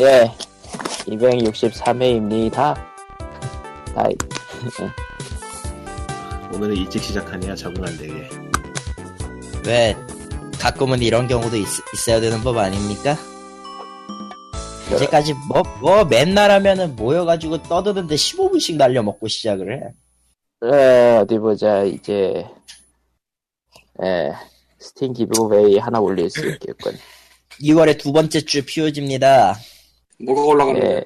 예, 263회입니다. 아이, 오늘은 일찍 시작하네요 적응 안 되게 왜 가끔은 이런 경우도 있, 어야 되는 법 아닙니까? 이제까지 뭐, 뭐 맨날 하면은 모여가지고 떠드는데 15분씩 날려먹고 시작을 해. 에, 어디 보자, 이제, 에, 스팀 기브웨이 하나 올릴 수 있겠군. 2월의 두 번째 주 POG입니다. 뭐가 올라가는 예?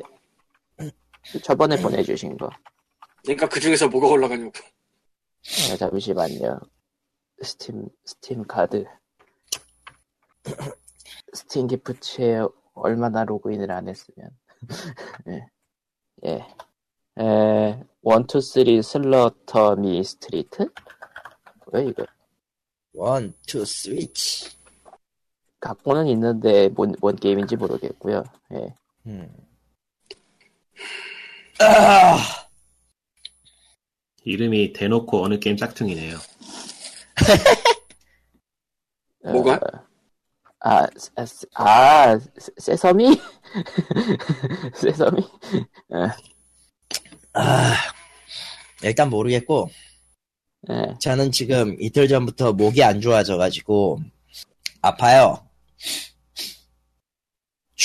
저번에 보내주신 거. 그러니까 그 중에서 뭐가 올라가냐고. 아, 잠시만요. 스팀, 스팀 카드. 스팀 gift에 얼마나 로그인을 안 했으면. 예. 예. 에, 1, 2, 3 Slaughter Me Street? 뭐야, 이거? One, Two, Switch. 갖고는 있는데, 뭔, 뭔 게임인지 모르겠고요. 예. 음. 아, 이름이 대놓고 어느 게임 짝퉁이네요 어, 뭐가? 아, 아, 세- 아, 세- 세서미? 세서미? 아, 일단 모르겠고, 예. 저는 지금 이틀 전부터 목이 안 좋아져가지고, 아파요.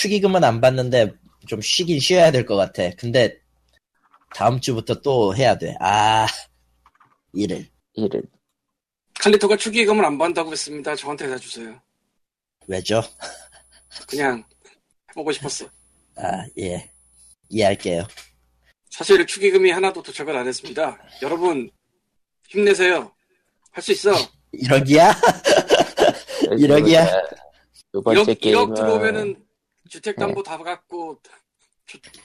축의금은 안 받는데, 좀 쉬긴 쉬어야 될 것 같아. 근데, 다음 주부터 또 해야 돼. 아, 일을. 이를. 칼리토가 축의금을 안 받는다고 했습니다. 저한테 해주세요. 왜죠? 그냥 해보고 싶었어. 아, 예. 이해할게요. 사실 축의금이 하나도 도착을 안 했습니다. 여러분 힘내세요. 할 수 있어. 이러기야? 이러기야? 두 번째 1억, 게임은 1억 들어오면은 주택담보 다 갖고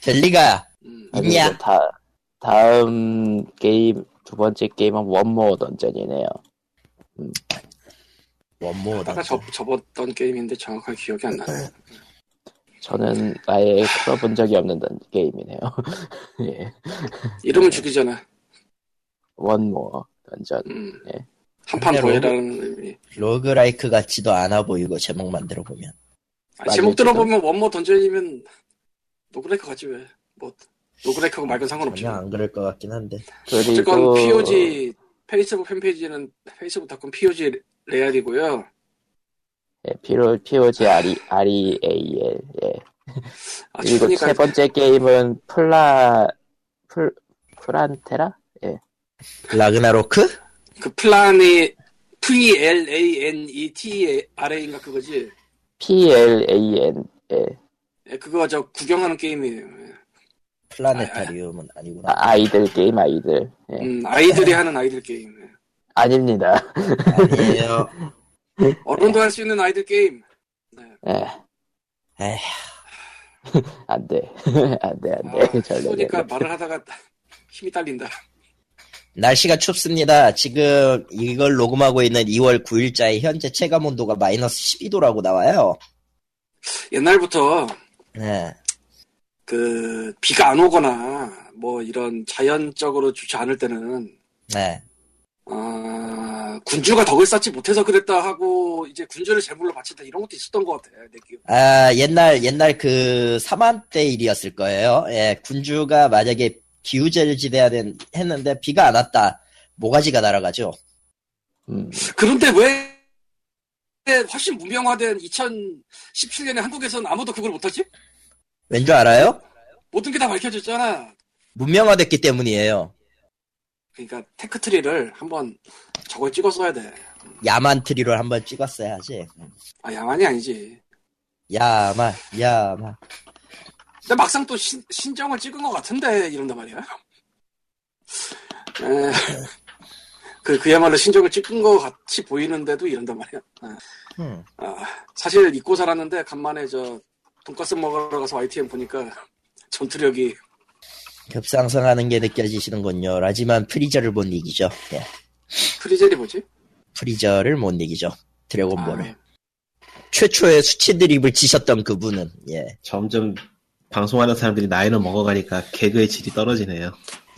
될 리가. 음, 아니, 있냐? 다 다음 게임 두 번째 게임은 원모어 던전이네요. 원모 하다가 접, 접었던 게임인데 정확하게 기억이 안 나요. 저는 아예 풀어본 적이 없는 던 게임이네요. 예, 이름은 죽이잖아. One More Dungeon. 음. 예. 한판더 근데 해라는 의미. roguelike 같지도 않아 보이고 제목만 들어보면. 아, 제목 들어보면 One More Dungeon이면 roguelike 같지 왜. 뭐 roguelike하고 말건 상관없지. 전혀 안 그럴 것 같긴 한데. 어쨌건 그리고 POG 페이스북 팬페이지는 페이스북닷컴 POG 레알이고요. 예, 피로 POG RE, REAL. 예. 아, 그리고 세 번째 게임은 플라 풀 프란테라? 예. 라그나로크? 그 플라니 P L A N E T R A인가 그거지. P L A N. 예. 예, 그거 저 구경하는 게임이에요. 예. 플라네타리움은 아니구나. 아, idle 게임 idle. 예. 음, 아이들이 하는 idle 게임. 예. 아닙니다. 아니에요. 어른도 할 수 있는 idle 게임. 네. 예. 에휴, 안 돼. 안 돼, 안 아, 돼. 돼. 말을 하다가 힘이 딸린다. 날씨가 춥습니다. 지금 이걸 녹음하고 있는 2월 9일자에 현재 체감 온도가 마이너스 12도라고 나와요. 옛날부터 네. 그 비가 안 오거나 뭐 이런 자연적으로 좋지 않을 때는 네. 아, 군주가 덕을 쌓지 못해서 그랬다 하고 이제 군주를 제물로 바친다 이런 것도 있었던 것 같아 내 기억. 아, 옛날, 옛날 그 사만 때 일이었을 거예요. 예, 군주가 만약에 기우제를 지내야 된, 했는데 비가 안 왔다. 모가지가 날아가죠. 음. 그런데 왜 훨씬 문명화된 2017년에 한국에서는 아무도 그걸 못하지? 왠 줄 알아요? 모든 게 다 밝혀졌잖아. 문명화됐기 때문이에요. 그러니까 tech tree를 한번 저걸 찍었어야 돼. 야만 tree를 한번 찍었어야지. 아 야만이 아니지. 야만, 야만. 근데 막상 또 신, 신정을 찍은 것 같은데 이런단 말이야. 에, 그 그야말로 신정을 찍은 것 같이 보이는데도 이런단 말이야. 아, 음. 아, 사실 잊고 살았는데 간만에 저 돈가스 먹으러 가서 YTN 보니까 전투력이 급상승하는 게 느껴지시는군요. 하지만 프리저를 못 이기죠. 예. 프리젤이 뭐지? 프리저를 못 이기죠. 드래곤볼을. 아, 최초의 수치 드립을 치셨던 그분은, 예. 점점 방송하는 사람들이 나이를 먹어가니까 개그의 질이 떨어지네요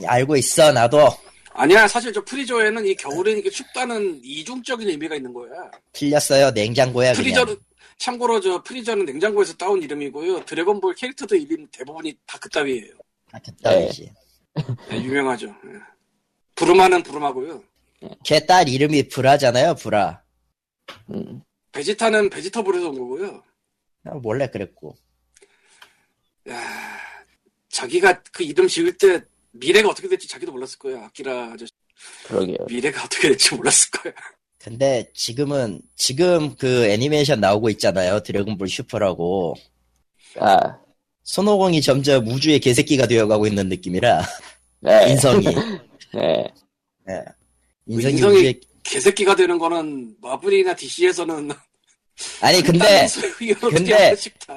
알고 있어, 나도. 아니야 사실 저 프리저에는 이 겨울에 이게 춥다는 이중적인 의미가 있는 거야. 틀렸어요. 냉장고야, 그냥. 프리저를 참고로 저 프리저는 냉장고에서 따온 이름이고요. 드래곤볼 캐릭터들 이름 대부분이 다 그따위예요. 아, 그따위지. 네, 유명하죠. 예. 부르마는 부르마고요. 걔 딸 이름이 브라잖아요, 브라. 음, 베지타는 vegetable에서 온 거고요. 아, 원래 그랬고. 야, 자기가 그 이름 지을 때 미래가 어떻게 될지 자기도 몰랐을 거예요. 아키라 아저씨 그러게요. 미래가 어떻게 될지 몰랐을 거예요. 근데 지금은, 지금 그 애니메이션 나오고 있잖아요. 드래곤볼 슈퍼라고. 아, 손오공이 점점 우주의 개새끼가 되어가고 있는 느낌이라, 네. 인성이. 네. 예. 인성이 인성이- 우주의, 개새끼가 되는 거는 마블이나 DC에서는 아니, 근데, 근데-.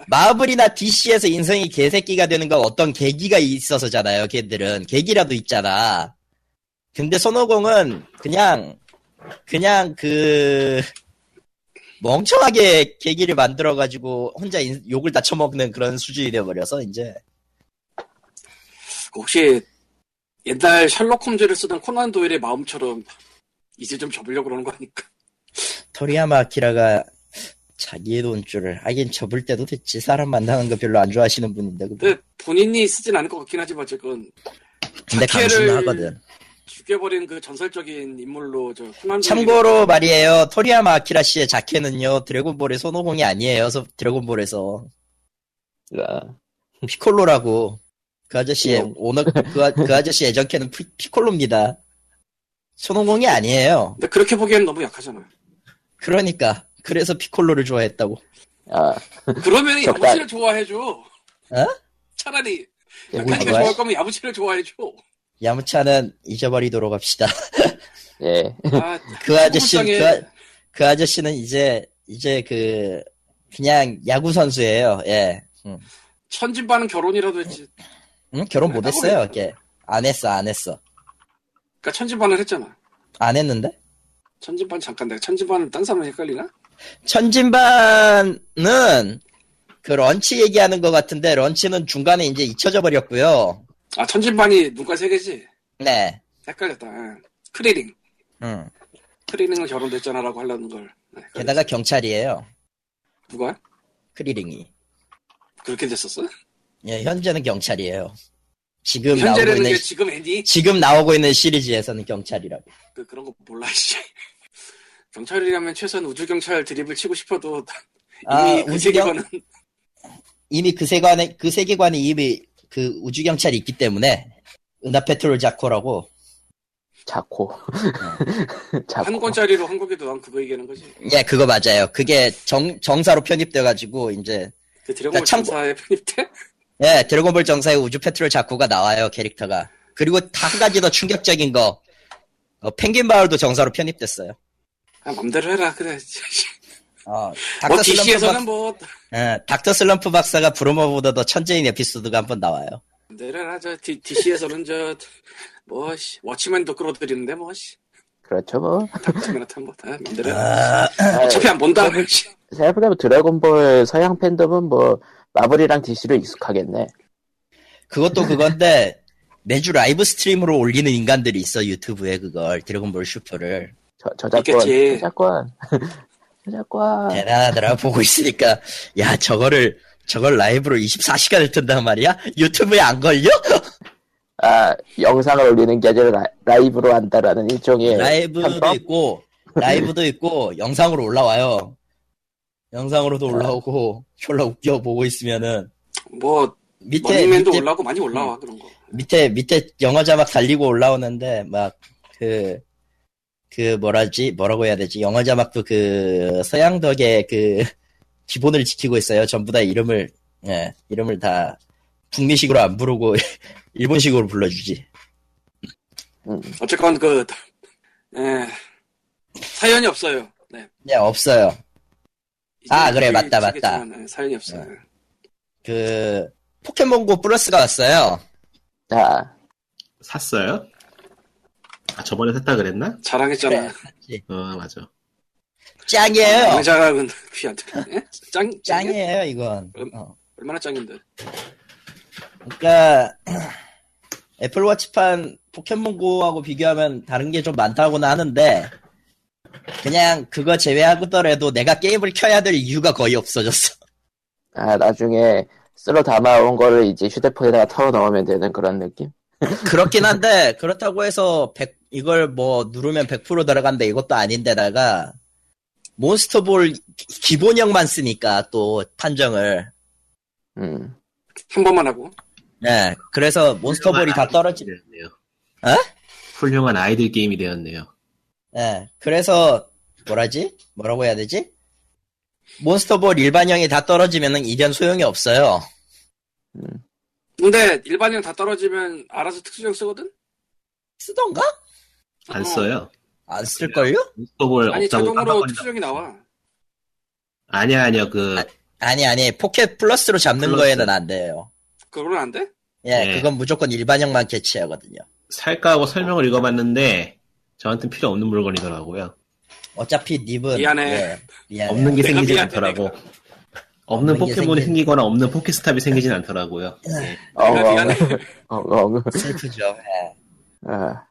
마블이나 DC에서 인성이 개새끼가 되는 건 어떤 계기가 있어서잖아요, 걔들은. 계기라도 있잖아. 근데 손오공은 그냥, 그냥 그, 멍청하게 계기를 만들어 가지고 혼자 인- 욕을 다 처먹는 그런 수준이 되어버려서, 이제. 혹시 옛날 셜록 홈즈를 쓰던 코난 도일의 마음처럼 이제 좀 접으려고 그러는 거 아닐까? 토리야마 아키라가 자기의 돈줄을, 하긴 접을 때도 됐지. 사람 만나는 거 별로 안 좋아하시는 분인데, 그분. 근데 본인이 쓰진 않을 것 같긴 하지만 어쨌건 근데 자켓을 감수하거든. 죽여버린 그 전설적인 인물로 저 참고로 말이에요. 토리야마 아키라 씨의 자켓은요, 드래곤볼의 손오공이 아니에요. 서- 드래곤볼에서. 아, 피콜로라고. 그 아저씨의 어. 오너, 그, 아- 그 아저씨 피, 피콜로입니다. 손오공이 아니에요. 근데 그렇게 보기엔 너무 약하잖아. 그러니까. 그래서 피콜로를 좋아했다고. 아, 그러면 야무치를 좋아해줘. 어? 차라리 뭐야? 좋아할 거면 야무치를 좋아해줘. 야무차는 잊어버리도록 합시다. 예. 아, 그 아저씨. 그, 아- 그 아저씨는 이제, 이제 그, 그냥 야구선수예요. 예. 응. 천진반은 결혼이라도 했지. 응? 결혼 못 했어요. 걔. 안 했어, 안 했어. 그러니까 천진반을 했잖아. 안 했는데? 천진반 잠깐 내가 천진반은 딴 사람 헷갈리나? 천진반은 그 런치 얘기하는 것 같은데 런치는 중간에 이제 잊혀져 버렸고요. 아 천진반이 눈깔 세 개지. 네. 헷갈렸다. 예. 크리링. 응. 크리링은 결혼됐잖아라고 하려는 걸. 네. 게다가 경찰이에요. 누가 크리링이. 그렇게 됐었어? 예, 현재는 경찰이에요. 지금 나오고 있는 지금? 지금 나오고 있는 시리즈에서는 경찰이라고. 그, 그런 거 몰라, 씨. 경찰이라면 최소한 우주 경찰 드립을 치고 싶어도 이미 아, 그 우주경- 세계관은 이미 그 세관에 그 세계관에 이미 그 우주 경찰이 있기 때문에 은하 페트롤 자코라고. 자코. 자코. 한 권짜리로 한국에도 난 그거 얘기하는 거지. 예, 그거 맞아요. 그게 정 정사로 편입돼 가지고 이제 그 드래곤볼 그러니까 참- 정사에 편입돼? 예, 드래곤볼 정사에 우주 patrol 자코가 나와요, 캐릭터가. 그리고 한 가지 더 충격적인 거. 어, 펭귄 마을도 정사로 편입됐어요. 아, 맘대로 해라, 그래. 어, 뭐, 닥터 슬럼프 DC에서는 박, 뭐, 예, 닥터 슬럼프 박사가 부르마보다 더 천재인 에피소드가 한 번 나와요. 맘대로 해라, 저, DC에서는 저, 뭐, 씨, 워치맨도 끌어들이는데, 뭐, 씨. 그렇죠, 뭐. 닥터 맨해튼에 뭐, 다 맘대로 해라. 아, 어차피 안 본다. 씨. 생각해보면 드래곤볼 서양 팬덤은 뭐, 마블이랑 DC로 익숙하겠네. 그것도 그건데 매주 live stream으로 올리는 인간들이 있어 유튜브에 그걸 드래곤볼 슈퍼를 저, 저작권. 있겠지. 저작권. 저작권. 대단하더라 보고 있으니까 야 저거를 저걸 라이브로 24시간을 튼단 말이야? 유튜브에 안 걸려? 아, 영상을 올리는 게 아니라 라, 이브로 한다라는 일종의. 라이브도 편법? 있고 라이브도 있고 영상으로 올라와요. 영상으로도 올라오고 졸라 웃겨 보고 있으면은 뭐, 밑에 밑에, 올라오고 많이 올라와, 그런 거. 밑에 밑에 영어 자막 달리고 올라오는데 막 그 그 뭐라지 뭐라고 해야 되지 영어 자막도 그 서양덕의 그 기본을 지키고 있어요. 전부 다 이름을 예 이름을 다 북미식으로 안 부르고 일본식으로 불러주지. 음, 어쨌건 그, 에, 사연이 없어요. 네. 네 없어요. 아, 그래, 맞다, 맞다. 네, 사연이 없어요. 그 포켓몬고 플러스가 왔어요. 자, 샀어요? 아, 저번에 샀다 그랬나? 자랑했잖아. 어, 맞아. 짱이에요. 귀한테. 예? 짱, 짱이야? 짱이에요 이건. 음. 어. 얼마나 짱인데. 그러니까 애플워치판 포켓몬고하고 비교하면 다른 게 좀 많다고는 하는데 그냥 그거 제외하더라도 내가 게임을 켜야 될 이유가 거의 없어졌어. 아, 나중에 쓸어 담아온 거를 이제 휴대폰에다가 털어 넣으면 되는 그런 느낌? 그렇긴 한데 그렇다고 해서 100 이걸 뭐 누르면 100% 들어간다 이것도 아닌데다가 몬스터볼 기본형만 쓰니까 또 판정을 음. 한 번만 하고. 네 그래서 몬스터볼이 다 떨어지 되었네요. 어? 훌륭한 아이들 게임이 되었네요. 네 그래서 뭐라지 뭐라고 해야 되지 몬스터볼 일반형이 다 떨어지면은 이전 소용이 없어요 근데 일반형 다 떨어지면 알아서 특수형 쓰거든? 쓰던가 안 어. 써요. 안 쓸걸요 스톱을 아니 없다고 자동으로. 특수형이 나와. 아니야 아니야 그 아 니 아니 포켓 플러스로 잡는 플러스. 거에는 안 돼요 그건 안 돼? 예 네. 그건 무조건 일반형만 캐치하거든요 살까 하고 설명을 읽어봤는데 저한테는 필요 없는 물건이더라고요. 어차피 닙은 미안해. 예, 미안해. 없는 게 생기진 미안해, 않더라고. 내가. 없는 포켓몬이 생긴- 생기거나 없는 포켓스탑이 생기진 않더라고요. 네. 어, 어, 미안해. 어, 어, 슬프죠 예. 아,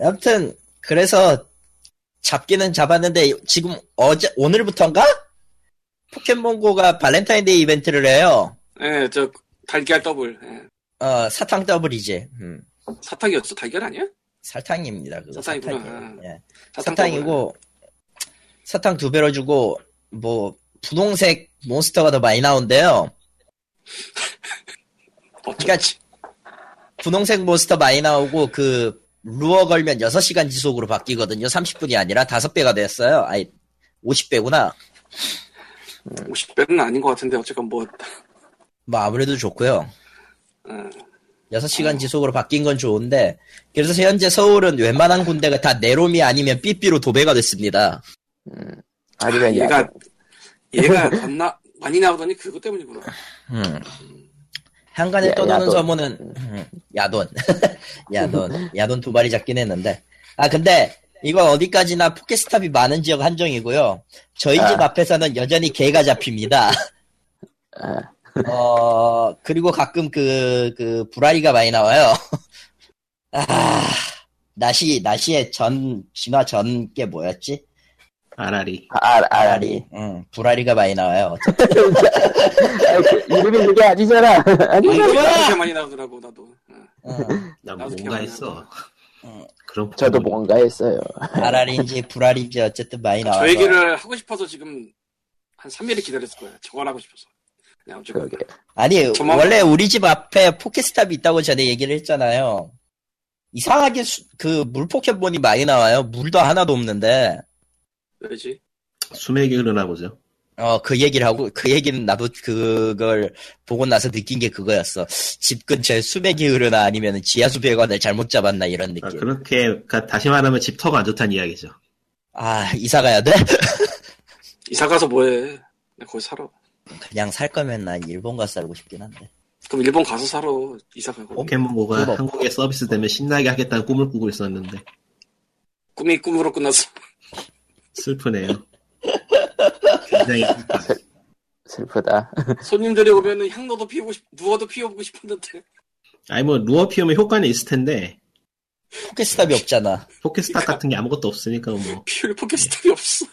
아무튼 그래서 잡기는 잡았는데 지금 어제 오늘부터인가 포켓몬고가 발렌타인데이 이벤트를 해요. 예, 저 달걀 더블. 예. 어 사탕 더블이지. 음, 사탕이었어? 달걀 아니야? 설탕입니다. 그거 설탕이구나. 설탕이에요. 예. 사탕 사탕 이고 사탕 두 배로 주고 뭐 분홍색 몬스터가 더 많이 나온대요. 그러니까 분홍색 몬스터 많이 나오고 그 루어 걸면 6시간 지속으로 바뀌거든요. 30분이 아니라 5배가 됐어요. 아니 50배구나. 50배는 아닌 것 같은데 어쨌건 뭐 뭐 아무래도 좋고요. 어, 6시간 지속으로 바뀐 건 좋은데 그래서 현재 서울은 웬만한 군데가 다 네롬이 아니면 삐삐로 도배가 됐습니다. 아니면 얘가 야, 얘가 겁나 많이 나오더니 그것 때문이구나. 음. 한간에 야- 떠도는 야돈. 서문은 음, 야돈 야돈 야돈 두 마리 잡긴 했는데 아 근데 이건 어디까지나 포켓스탑이 많은 지역 한정이고요. 저희 집 아. 앞에서는 여전히 개가 잡힙니다. 아, 어 그리고 가끔 그그 불아리가 많이 나와요. 아 나시 나시의 전 진화 전 게 뭐였지? 아라리. 아, 아, 아, 불아리. 응 불아리가 많이 나와요. 어쨌든. 이름이 그게 아니잖아. 아니, 아니, 뭐야? 그렇게 많이 나오더라고 나도. 어. 응. 나 뭔가. 했어. 응. 그런 저도. 뭔가 했어요. 아라리인지 불아리인지 어쨌든 많이 나와서 저 얘기를 하고 싶어서 지금 한 3일을 기다렸을 거야. 저걸 하고 싶어서. 그냥. 아니 저만- 원래 우리 집 앞에 포켓스탑이 있다고 전에 얘기를 했잖아요. 이상하게 수- 그 물포켓몬이 많이 나와요. 물도 하나도 없는데 왜지? 수맥이 흐르나 보죠. 어 그 얘기를 하고 그 얘기는 나도 그걸 보고 나서 느낀 게 그거였어. 집 근처에 수맥이 흐르나 아니면 지하수 배관을 잘못 잡았나 이런 아, 느낌. 그렇게 그러니까 다시 말하면 집터가 안 좋다는 이야기죠. 아 이사 가야 돼? 이사 가서 뭐해? 나 거기 살아. 그냥 살 거면 난 일본 가서 살고 싶긴 한데. 그럼 일본 가서 살아. 이사 가고. 포켓몬고가 그거 한국에 서비스 되면 신나게 하겠다는 꿈을 꾸고 있었는데 꿈이 꿈으로 끝났어. 슬프네요. 굉장히 슬퍼. 슬프다. 손님들이 오면은 향로도 피우고 싶, 누워도 피워보고 싶었는데. 아니 뭐 lure 피우면 효과는 있을 텐데 포켓스탑이 없잖아. 포켓스탑 같은 게 아무것도 없으니까 뭐 피울 포켓스탑이 없어.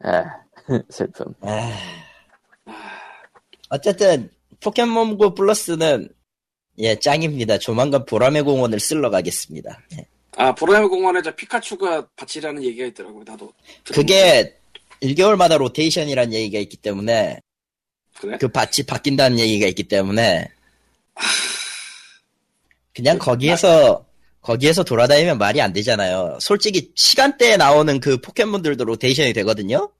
아, 슬픔. 아. 어쨌든 포켓몬고 플러스는 예 짱입니다. 조만간 보라매 공원을 쓸러 가겠습니다. 예. 아, 보라매 공원에 저 피카츄가 밭이라는 얘기가 있더라고요. 나도. 그게 1개월마다 로테이션이라는 얘기가 있기 때문에 그래? 그 밭이 바뀐다는 얘기가 있기 때문에 그냥 거기에서 거기에서 돌아다니면 말이 안 되잖아요. 솔직히 시간대에 나오는 그 포켓몬들도 로테이션이 되거든요.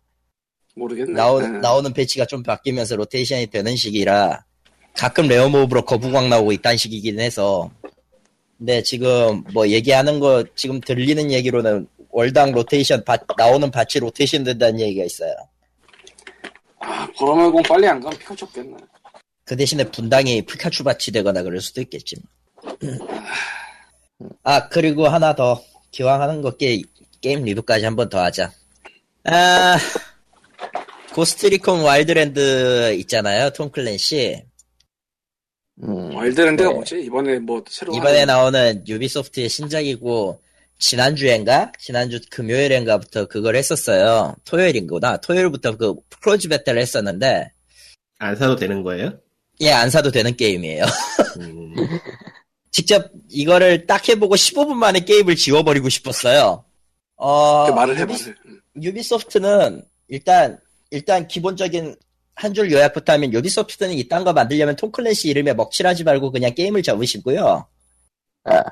모르겠네. 나오, 네. 나오는 배치가 좀 바뀌면서 로테이션이 되는 시기라 가끔 rare mob으로 거북왕 나오고 있다는 시기긴 해서 근데 지금 뭐 얘기하는 거 지금 들리는 얘기로는 월당 로테이션 밭- 나오는 밭이 로테이션 된다는 얘기가 있어요. 아, 보라매 공원 빨리 안 가면 피카츄 없겠네. 그 대신에 분당이 피카츄 밭이 되거나 그럴 수도 있겠지. 아 그리고 하나 더 기왕 하는 거 게, 게임 리뷰까지 한 번 더 하자. 아 고스트리콘 와일드랜드 있잖아요 톰 클랜시 음, 와일드랜드가 네. 뭐지? 이번에 뭐 새로 이번에 하는- 나오는 유비소프트의 신작이고 지난주엔가? 지난주 금요일엔가부터 그걸 했었어요. 토요일이구나. 토요일부터 그 close 베타를 했었는데, 안 사도 되는 거예요? 예, 안 사도 되는 게임이에요. 음, 직접 이거를 딱 해보고 15분 만에 게임을 지워버리고 싶었어요. 어, 그 말을 해 유비. 음. 유비소프트는 일단, 일단 기본적인 한 줄 요약부터 하면 유비소프트는 이딴 거 만들려면 톰 클랜시 이름에 먹칠하지 말고 그냥 게임을 접으시고요. 아,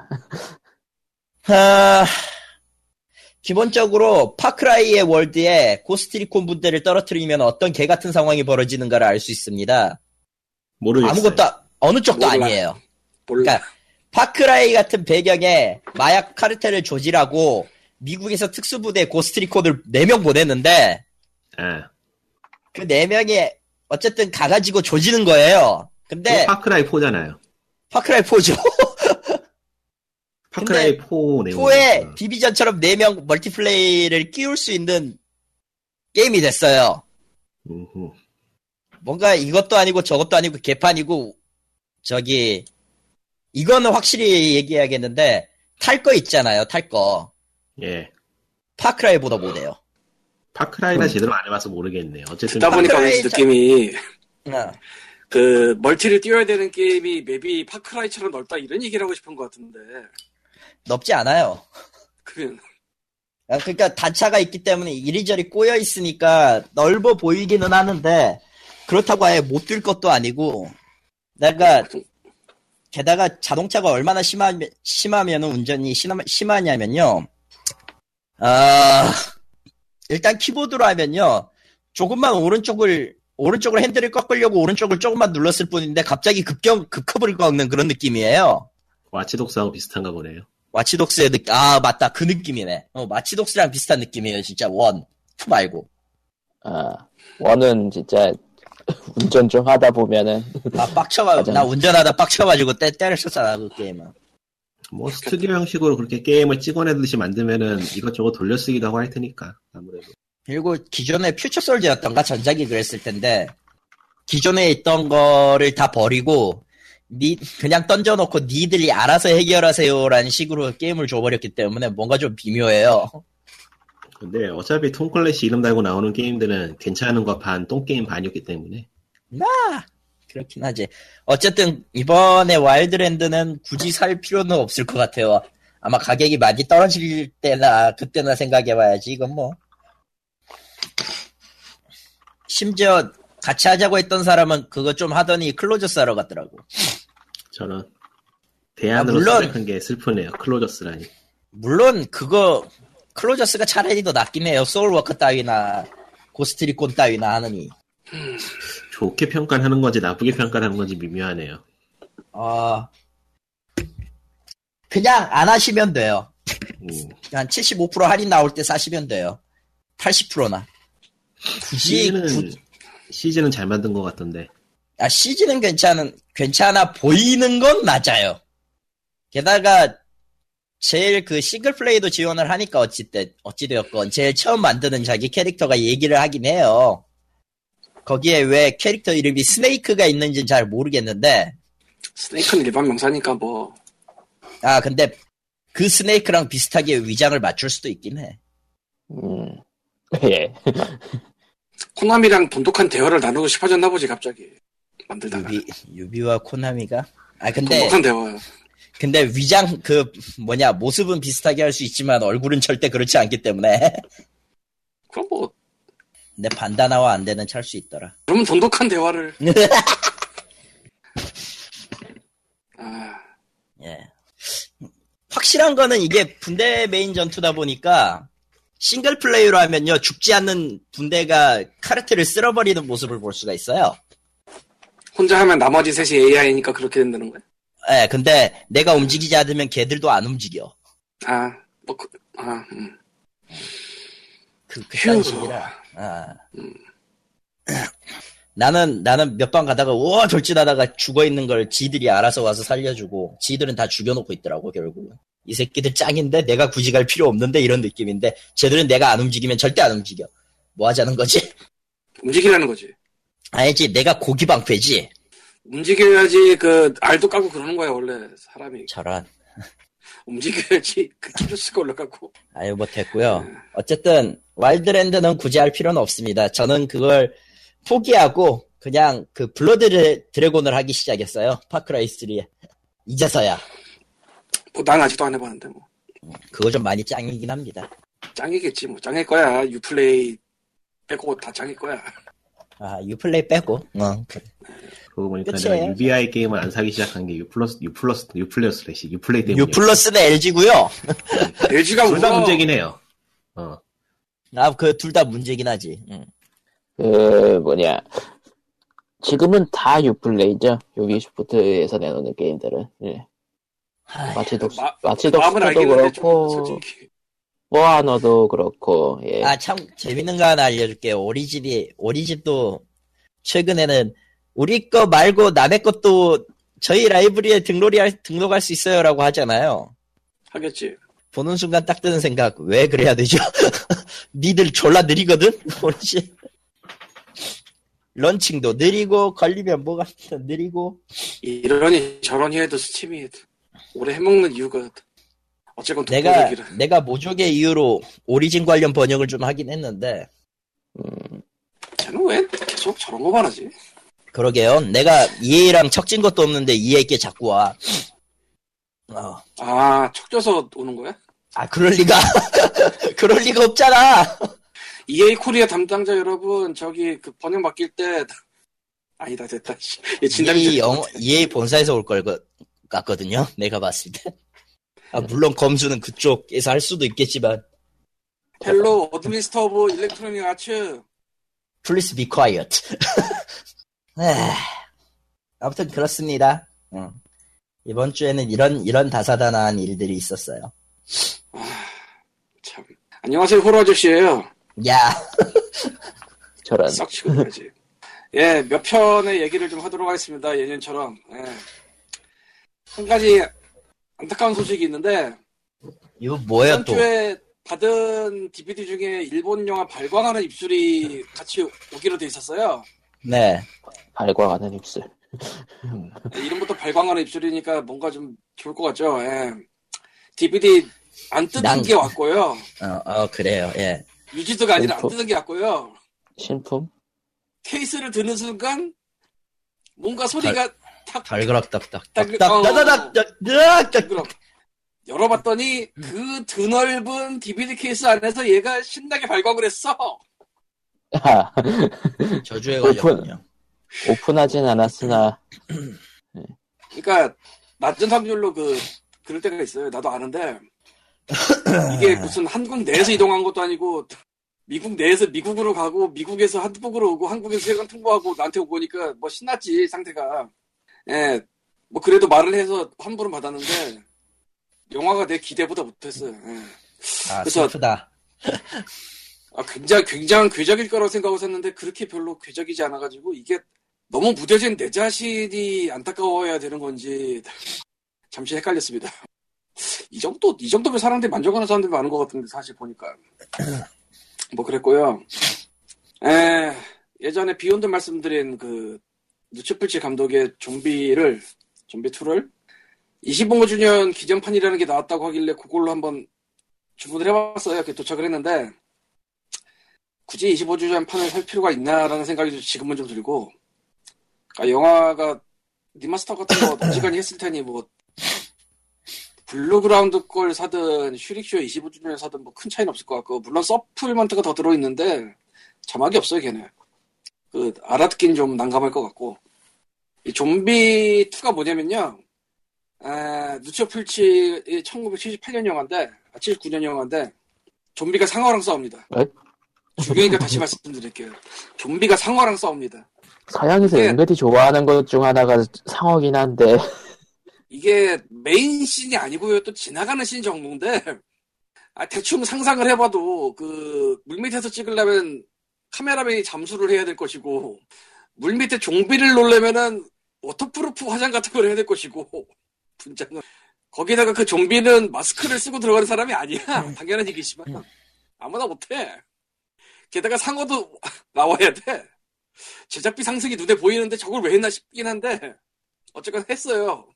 아, 기본적으로 파크라이의 월드에 고스트리콘 분대를 떨어뜨리면 어떤 개 같은 상황이 벌어지는가를 알 수 있습니다. 모르겠어요. 아무것도 어느 쪽도 몰라. 아니에요. 몰라. 그러니까 파크라이 같은 배경에 마약 카르텔을 조지라고 미국에서 특수부대 고스트리콘을 4명 보냈는데 아, 그 4명이 어쨌든 가가지고 조지는 거예요. 근데 파크라이 4잖아요. 파크라이 4죠. 파크라이 4 내용. 4에 디비전처럼 4명 멀티플레이를 끼울 수 있는 게임이 됐어요. 음흠. 뭔가 이것도 아니고 저것도 아니고 개판이고 저기 이거는 확실히 얘기해야겠는데 탈 거 있잖아요. 탈 거. 예. 파크라이보다 못해요. 파크라이나 제대로 안 해봐서 모르겠네요. 어쨌든 듣다 보니까 왠지 자- 느낌이 어. 그 멀티를 띄워야 되는 게임이 맵이 파크라이처럼 넓다 이런 얘기를 하고 싶은 것 같은데 넓지 않아요. 그 아, 그러니까 단차가 있기 때문에 이리저리 꼬여 있으니까 넓어 보이기는 하는데 그렇다고 아예 못 뛸 것도 아니고 내가 게다가 자동차가 얼마나 심하면 심하면 운전이 심하, 심하냐면요. 아 일단 키보드로 하면요 조금만 오른쪽을 오른쪽으로 핸들을 꺾으려고 오른쪽을 조금만 눌렀을 뿐인데 갑자기 급경 급커브를 꺾는 그런 느낌이에요. 와치독스하고 비슷한가 보네요. 와치독스의 느낌, 아, 맞다. 그 느낌이네. 어, 와치독스랑 비슷한 느낌이에요, 진짜. one. two 말고. 아, one은 진짜 운전 좀 하다 보면은 아, 빡쳐가, 맞아. 나 운전하다 빡쳐가지고 때, 때렸었잖아, 그 게임은. 뭐 스튜디오 형식으로 그렇게 게임을 찍어내듯이 만들면은 이것저것 돌려쓰기도 하고 할 테니까 아무래도. 그리고 기존에 퓨처 솔저였던가 전작이 그랬을 텐데, 기존에 있던 거를 다 버리고, 니, 그냥 던져놓고 니들이 알아서 해결하세요라는 식으로 게임을 줘버렸기 때문에 뭔가 좀 미묘해요. 근데 어차피 톰 클랜시 이름 달고 나오는 게임들은 괜찮은 거 반, 똥 게임 반이었기 때문에 그렇긴 하지. 어쨌든 이번에 와일드랜드는 굳이 살 필요는 없을 것 같아요. 아마 가격이 많이 떨어질 때나 그때나 생각해봐야지. 이건 뭐 심지어 같이 하자고 했던 사람은 그거 좀 하더니 클로저스 하러 갔더라고. 저는 대안으로 아, 물론- 선택한 게 슬프네요. 클로저스라니. 물론 그거 클로저스가 차라리 더 낫긴 해요. 소울워커 따위나 고스트리콘 따위나 하느니. 좋게 평가하는 건지 나쁘게 평가하는 건지 미묘하네요. 어 그냥 안 하시면 돼요. 음, 한75% 할인 나올 때 사시면 돼요. 80%나. 굳이 시즌은 굳- 시즌은 잘 만든 것 같던데. 아, CG는 괜찮은 괜찮아 보이는 건 맞아요. 게다가 제일 그 싱글 플레이도 지원을 하니까 어찌 때 어찌 되었건 제일 처음 만드는 자기 캐릭터가 얘기를 하긴 해요. 거기에 왜 캐릭터 이름이 스네이크가 있는지는 잘 모르겠는데. 스네이크는 일반 명사니까 뭐. 아 근데 그 스네이크랑 비슷하게 위장을 맞출 수도 있긴 해. 음, 예. 코나미랑 돈독한 대화를 나누고 싶어졌나 보지 갑자기. 만들다가. 유비 유비와 코나미가? 아 근데 돈독한 대화. 근데 위장 그 뭐냐 모습은 비슷하게 할 수 있지만 얼굴은 절대 그렇지 않기 때문에. 그럼 뭐 내 반다나와 안대는 찰 수 있더라. 그러면 돈독한 대화를 아 예. 확실한 거는 이게 분대 메인 전투다 보니까 싱글 플레이로 하면요 죽지 않는 분대가 카르텔을 쓸어버리는 모습을 볼 수가 있어요. 혼자 하면 나머지 셋이 AI니까 그렇게 된다는 거야? 예, 근데 내가 움직이지 않으면 걔들도 안 움직여. 아, 뭐, 그, 아, 음. 그, 그딴 휴. 식이라. 아. 나는, 나는 몇 번 가다가, 우와, 돌진하다가 죽어 있는 걸 지들이 알아서 와서 살려주고, 지들은 다 죽여놓고 있더라고, 결국은. 이 새끼들 짱인데 내가 굳이 갈 필요 없는데 이런 느낌인데, 쟤들은 내가 안 움직이면 절대 안 움직여. 뭐 하자는 거지? 움직이라는 거지. 알지? 내가 고기 방패지? 움직여야지 그 알도 까고 그러는 거야 원래 사람이. 저런. 움직여야지 그 키로수가 올라가고 아유 못했고요. 어쨌든 Wildlands는 굳이 할 필요는 없습니다. 저는 그걸 포기하고 그냥 그 Blood Dra- Dragon을 하기 시작했어요. Far Cry 3에. 이제서야 뭐 난 아직도 안 해봤는데 뭐 그거 좀 많이 짱이긴 합니다. 짱이겠지 뭐 짱일 거야 Uplay 빼고 다 짱일 거야 아 Uplay 빼고. 어, 그래. 그거 보니까 끝이에요. 내가 UBI 게임을 안 사기 시작한 게 U Plus U Plus U Plus래시 Uplay 때문에. U Plus는 LG고요. LG가 둘다 울어 문제긴 해요. 어. 아그 둘 다 문제긴 하지. 응. 그 뭐냐 지금은 다 유플레이죠 유비스포트에서 내놓는 게임들은 예. 마치 독 마- 마치 독스도 그렇고 모아너도 그렇고 예. 아참 재밌는 거 하나 알려줄게요. 오리진이 오리진도 최근에는 우리 거 말고 남의 것도 저희 라이브러리에 등록할 등록할 수 있어요라고 하잖아요. 하겠지. 보는 순간 딱 드는 생각 왜 그래야 되죠? 니들 졸라 느리거든? 오리진. 런칭도 느리고 걸리면 뭐가 느리고. 이러니 저러니 해도 스팀이 오래 해먹는 이유가 어쨌건 내가 내가 모족의 이유로 오리진 관련 번역을 좀 하긴 했는데 음, 쟤는 왜 계속 저런 거만 하지 그러게요. 내가 EA랑 척진 것도 없는데 EA 게 자꾸 와. 어. 아 척져서 오는 거야? 아, 그럴 리가. 그럴 리가 없잖아. EA 코리아 담당자 여러분 저기 그 번역 맡길 때 아니다 됐다 씨. 얘 진담이 EA. EA 본사에서 올 걸 같거든요. 내가 봤을 때. 아, 물론 검수는 그쪽에서 할 수도 있겠지만. Hello administer of Electronic Arts Please be quiet. 에휴, 아무튼 그렇습니다. 응. 이번 주에는 이런, 이런 다사다난한 일들이 있었어요. 참 안녕하세요 호러 아저씨예요 야, 저런 싹 치고 가야지 예 몇 편의 얘기를 좀 하도록 하겠습니다 예년처럼 예. 한 가지 안타까운 소식이 있는데 이거 뭐야 이번 또. 주에 받은 DVD 중에 일본 영화 발광하는 입술이 같이 오기로 돼 있었어요 네. 발광하는 입술 예, 이름부터 발광하는 입술이니까 뭔가 좀 좋을 것 같죠 예. DVD 안 뜯은 난- 게 왔고요 어, 어, 그래요. 예. 유지드가 아니라 안 어, 뜯은 게 왔고요 신품 케이스를 드는 순간 뭔가 소리가 탁 딱딱딱딱딱딱. 그럼 열어봤더니 그 드넓은 DVD 케이스 안에서 얘가 신나게 발광을 했어. 아, 저주에 오픈. 걸렸군요. 오픈하진 않았으나 그러니까 낮은 확률로 그 그럴 때가 있어요. 나도 아는데 이게 무슨 한국 내에서 이동한 것도 아니고 미국 내에서 미국으로 가고 미국에서 한국으로 오고 한국에서 세관 통보하고 나한테 오고 오니까 뭐 신났지 상태가. 예, 뭐 그래도 말을 해서 환불은 받았는데 영화가 내 기대보다 못했어요. 예. 아, 그래서- 슬프다. 아, 굉장히, 굉장한 궤적일 거라고 생각하고 샀는데, 그렇게 별로 궤적이지 않아가지고, 이게 너무 무뎌진 내 자신이 안타까워야 되는 건지, 잠시 헷갈렸습니다. 이 정도, 이 정도면 사람들이 만족하는 사람들이 많은 것 같은데, 사실 보니까. 뭐 그랬고요. 에, 예전에 Beyond 말씀드린 그, 루치오 풀치 감독의 좀비를, 좀비 2를 25주년 기념판이라는 게 나왔다고 하길래 그걸로 한번 주문을 해봤어요. 이렇게 도착을 했는데, 굳이 25주년 판을 살 필요가 있나라는 생각이 지금은 좀 들고, 아, 영화가 remaster 같은 거 어지간히 했을 테니 뭐 Blue Underground 걸 사든 Shriek Show 25주년 사든 뭐 큰 차이는 없을 것 같고 물론 supplement가 더 들어있는데 자막이 없어요 걔네. 그 알아듣긴 좀 난감할 것 같고. 이 좀비 2가 뭐냐면요. 아, 누처 풀치 1978년 영화인데 아, 79년 영화인데 좀비가 상어랑 싸웁니다. 에? 중요하니까 다시 말씀드릴게요 좀비가 상어랑 싸웁니다 서양에서 이게- 은근히 좋아하는 것 중 하나가 상어긴 한데 이게 메인 씬이 아니고요. 또 지나가는 씬 정도인데, 아, 대충 상상을 해봐도, 그, 물밑에서 찍으려면 카메라맨이 잠수를 해야 될 것이고, 물밑에 좀비를 놓으려면은 waterproof 화장 같은 걸 해야 될 것이고, 분장은. 거기다가 그 좀비는 마스크를 쓰고 들어가는 사람이 아니야. 당연한 얘기지만. 아무나 못해. 게다가 상어도 나와야 돼. 제작비 상승이 눈에 보이는데 저걸 왜 했나 싶긴 한데, 어쨌건 했어요.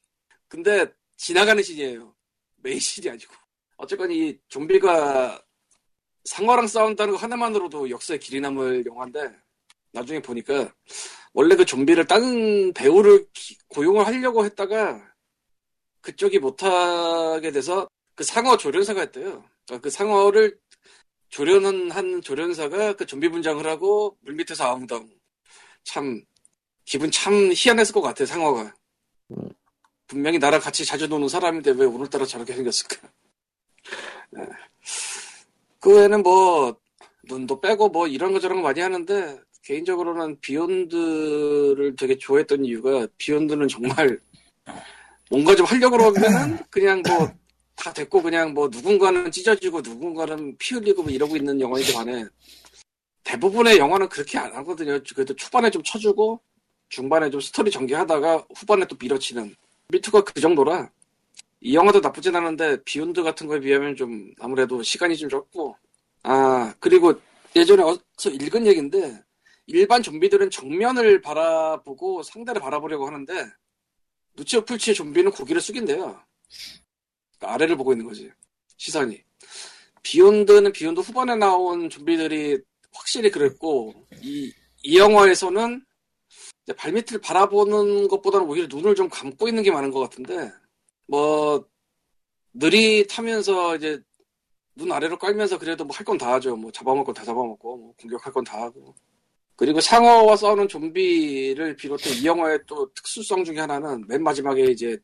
근데 지나가는 씬이에요. 메이신이 아니고. 어쨌건 이 좀비가 상어랑 싸운다는 거 하나만으로도 역사에 길이 남을 영화인데 나중에 보니까 원래 그 좀비를 다른 배우를 기- 고용을 하려고 했다가 그쪽이 못하게 돼서 그 상어 조련사가 했대요. 그러니까 그 상어를 조련한 한 조련사가 그 좀비 분장을 하고 물 밑에서 아웅다웅. 참 기분 참 희한했을 것 같아 상어가. 음. 분명히 나랑 같이 자주 노는 사람인데 왜 오늘따라 저렇게 생겼을까? 예. 그 외에는 뭐 눈도 빼고 뭐 이런 거 저런 거 많이 하는데 개인적으로는 비욘드를 되게 좋아했던 이유가 비욘드는 정말 뭔가 좀 하려고 그러면은 그냥 뭐 다 됐고 그냥 뭐 누군가는 찢어지고 누군가는 피 흘리고 뭐 이러고 있는 영화인데 반해 대부분의 영화는 그렇게 안 하거든요. 그래도 초반에 좀 쳐주고 중반에 좀 스토리 전개하다가 후반에 또 밀어치는 미투가 그 정도라 이 영화도 나쁘진 않은데 Beyond 같은 거에 비하면 좀 아무래도 시간이 좀 적고 아 그리고 예전에 어서 읽은 얘기인데 일반 좀비들은 정면을 바라보고 상대를 바라보려고 하는데 루치오 풀치의 좀비는 고개를 숙인대요. 아래를 보고 있는 거지 시선이. Beyond는 Beyond 후반에 나온 좀비들이 확실히 그랬고 이, 이 영화에서는 발밑을 바라보는 것보다는 오히려 눈을 좀 감고 있는 게 많은 것 같은데 뭐 느릿하면서 이제 눈 아래로 깔면서 그래도 뭐 할 건 다 하죠. 뭐 잡아먹고 다 잡아먹고 뭐 공격할 건 다 하고 그리고 상어와 싸우는 좀비를 비롯해 이 영화의 또 특수성 중에 하나는 맨 마지막에 이제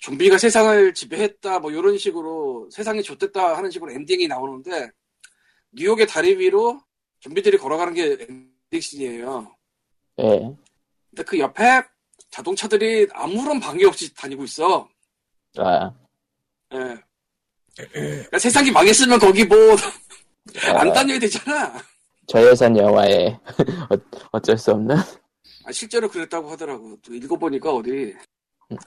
좀비가 세상을 지배했다 뭐 이런 식으로 세상이 좋댔다 하는 식으로 엔딩이 나오는데 뉴욕의 다리 위로 좀비들이 걸어가는 게 엔딩씬이에요. 예. 근데 그 옆에 자동차들이 아무런 방해 없이 다니고 있어. 아, 예. 그러니까 세상이 망했으면 거기 뭐안 아, 다녀야 되잖아. 저예산 영화에 어, 어쩔 수 없는 아, 실제로 그랬다고 하더라고. 또 읽어보니까 어디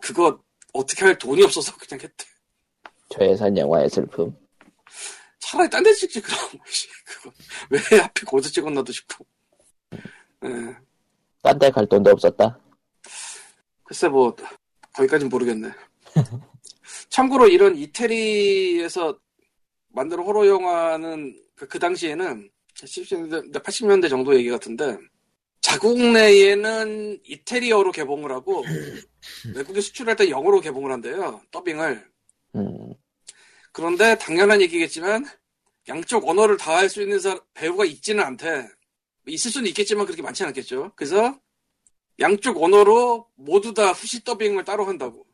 그거 어떻게 할 돈이 없어서 그냥 했대. 저예산 영화의 슬픔. 차라리 딴 데 찍지 그럼. 왜 하필 거기서 찍었나도 싶고. 예. 딴데 갈 돈도 없었다. 글쎄 뭐 거기까진 모르겠네. 참고로 이런 이태리에서 만든 호러 영화는 그, 그 당시에는 70년대, 80년대 정도 얘기 같은데 자국 내에는 이태리어로 개봉을 하고 외국에 수출할 때 영어로 개봉을 한대요. 더빙을. 음, 그런데 당연한 얘기겠지만 양쪽 언어를 다 할 수 있는 사- 배우가 있지는 않대. 있을 수는 있겠지만 그렇게 많지 않겠죠. 그래서 양쪽 언어로 모두 다 후시 더빙을 따로 한다고.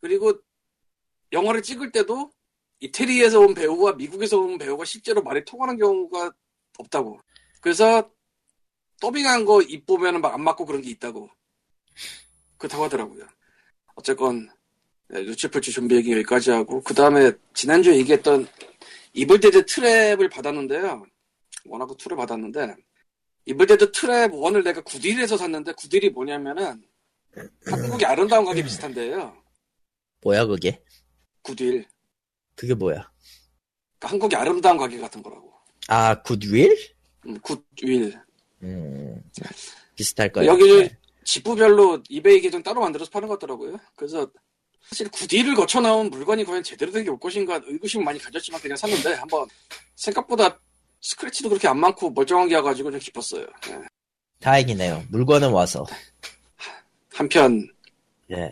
그리고 영화를 찍을 때도 이태리에서 온 배우와 미국에서 온 배우가 실제로 말이 통하는 경우가 없다고. 그래서 더빙한 거 입 보면은 막 안 맞고 그런 게 있다고. 그렇다고 하더라고요. 어쨌건 네, 루치오 풀치 좀비 얘기 여기까지 하고 그 다음에 지난주에 얘기했던 Evil Dead Trap을 받았는데요. one하고 2를 받았는데 Evil Dead Trap 1을 내가 Goodwill에서 샀는데 Goodwill이 뭐냐면은 한국의 아름다운 가게 비슷한데요. 뭐야 그게? 구딜. 그게 뭐야? 그러니까 한국의 아름다운 가게 같은 거라고. 아 굿윌? 음, 굿윌. 음 비슷할 거예요. 여기 네. 지부별로 이베이 계정 따로 만들어서 파는 것 같더라고요. 그래서 사실 구딜을 거쳐 나온 물건이 과연 제대로 된 게 올 것인가 의구심 많이 가졌지만 그냥 샀는데 한번 생각보다 스크래치도 그렇게 안 많고 멀쩡한 게 와가지고 좀 기뻤어요. 예. 다행이네요. 물건은 와서. 한편 예.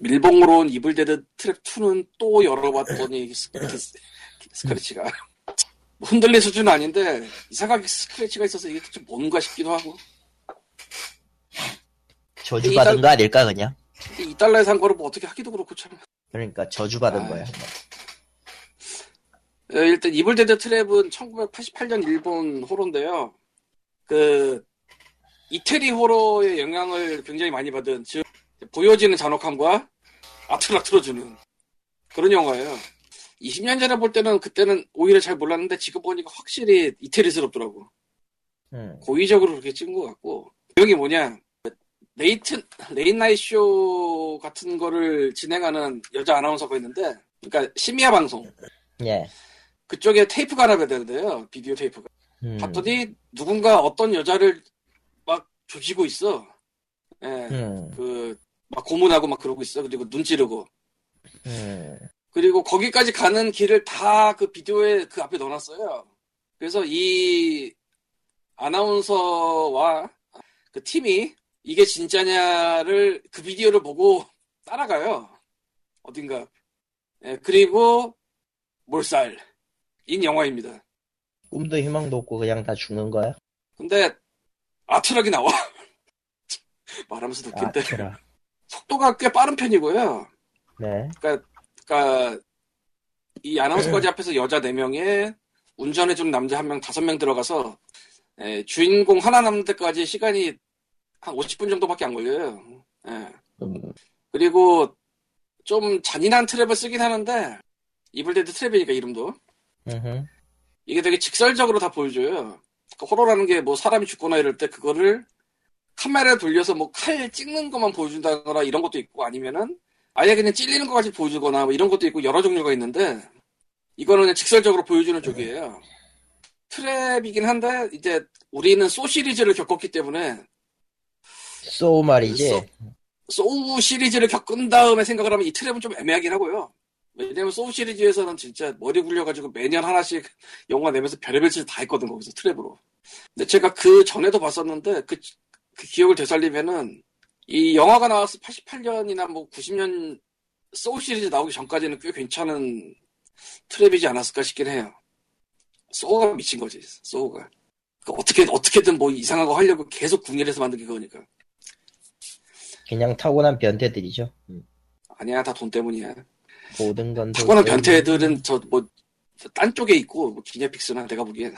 밀봉으로 온 Evil Dead Trap 2는 또 열어봤더니 스- 스- 스크래치가 뭐 흔들릴 수준은 아닌데 이상하게 스크래치가 있어서 이게 좀 뭔가 싶기도 하고 저주받은 거 아닐까 그냥? 2달러에 산 거를 뭐 어떻게 하기도 그렇고 참 그러니까 저주받은 아. 거야. 어, 일단 Evil Dead Trap은 1988년 일본 호러인데요. 그 이태리 호러의 영향을 굉장히 많이 받은 즉 보여지는 잔혹함과 아트를 틀어주는 그런 영화예요. 20년 전에 볼 때는 그때는 오히려 잘 몰랐는데 지금 보니까 확실히 이태리스럽더라고. 음. 고의적으로 그렇게 찍은 것 같고 내용이 뭐냐 late late night show 같은 거를 진행하는 여자 아나운서가 있는데 그러니까 심야 방송 예. 그쪽에 테이프가 하나 배달돼요. 비디오 테이프가. 음. 봤더니 누군가 어떤 여자를 막 조지고 있어. 예. 음. 그, 막 고문하고 막 그러고 있어. 그리고 눈 찌르고. 음. 그리고 거기까지 가는 길을 다 그 비디오에 그 앞에 넣어놨어요. 그래서 이 아나운서와 그 팀이 이게 진짜냐를 그 비디오를 보고 따라가요. 어딘가. 예, 그리고 몰살 인 영화입니다. 꿈도 희망도 없고 그냥 다 죽는 거야? 근데 아트락이 나와. 말하면서 아, 느낀데 그라. 속도가 꽤 빠른 편이고요. 네. 그러니까 이 아나운서까지 앞에서 여자 4명에 운전해주는 남자 1명, 5명 들어가서 예, 주인공 하나 남는 데까지 시간이 한 50분 정도밖에 안 걸려요. 예. 음, 그리고 좀 잔인한 트랩을 쓰긴 하는데 Evil Dead Trap이니까 이름도. 이게 되게 직설적으로 다 보여줘요. 그러니까 호러라는 게 뭐 사람이 죽거나 이럴 때 그거를 카메라 돌려서 뭐 칼 찍는 것만 보여준다거나 이런 것도 있고 아니면은 아예 그냥 찔리는 것까지 보여주거나 뭐 이런 것도 있고 여러 종류가 있는데 이거는 그냥 직설적으로 보여주는 쪽이에요. 트랩이긴 한데 이제 우리는 소 시리즈를 겪었기 때문에 소우 말이지. 소- 소우 시리즈를 겪은 다음에 생각을 하면 이 트랩은 좀 애매하긴 하고요. 왜냐면 소우 시리즈에서는 진짜 머리 굴려가지고 매년 하나씩 영화 내면서 별의별 짓을 다 했거든 거기서 트랩으로. 근데 제가 그 전에도 봤었는데 그, 그 기억을 되살리면은 이 영화가 나와서 88년이나 뭐 90년 소우 시리즈 나오기 전까지는 꽤 괜찮은 트랩이지 않았을까 싶긴 해요. 소우가 미친 거지 소우가. 그 어떻게 어떻게든 뭐 이상한 거 하려고 계속 궁예해서 만든 게 그거니까. 그냥 타고난 변태들이죠. 음. 아니야 다 돈 때문이야. 모든 건. 돈 타고난. 변태들은 저 뭐 딴 쪽에 있고 뭐 기냐픽스나 내가 보기엔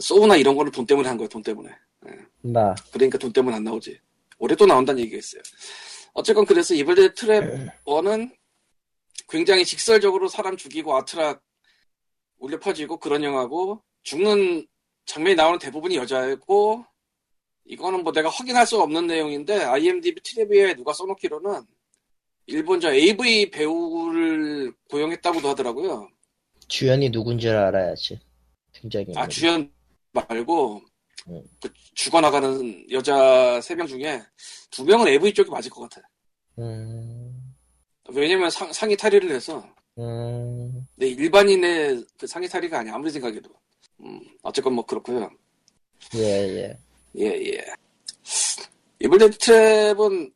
소우나 이런 거는 돈 때문에 한 거야 돈 때문에. 나. 그러니까 돈 때문에 안 나오지. 올해 또 나온다는 얘기가 있어요. 어쨌건 그래서 이블데 트랩 1은 굉장히 직설적으로 사람 죽이고 아트락 울려 퍼지고 그런 영화고 죽는 장면이 나오는 대부분이 여자였고 이거는 뭐 내가 확인할 수 없는 내용인데 IMDb 트리비아에 누가 써놓기로는 일본 저 AV 배우를 고용했다고도 하더라고요. 주연이 누군지 알아야지. 굉장히. 아 주연 말고 음. 그 죽어나가는 여자 세 명 중에 두 명은 AV 쪽이 맞을 것 같아. 음. 왜냐면 상, 상의 탈의를 해서 음. 내 일반인의 그 상의 탈의가 아니야 아무리 생각해도. 음, 어쨌건 뭐 그렇고요. 예, 예. 예 예. Evil Dead Trap은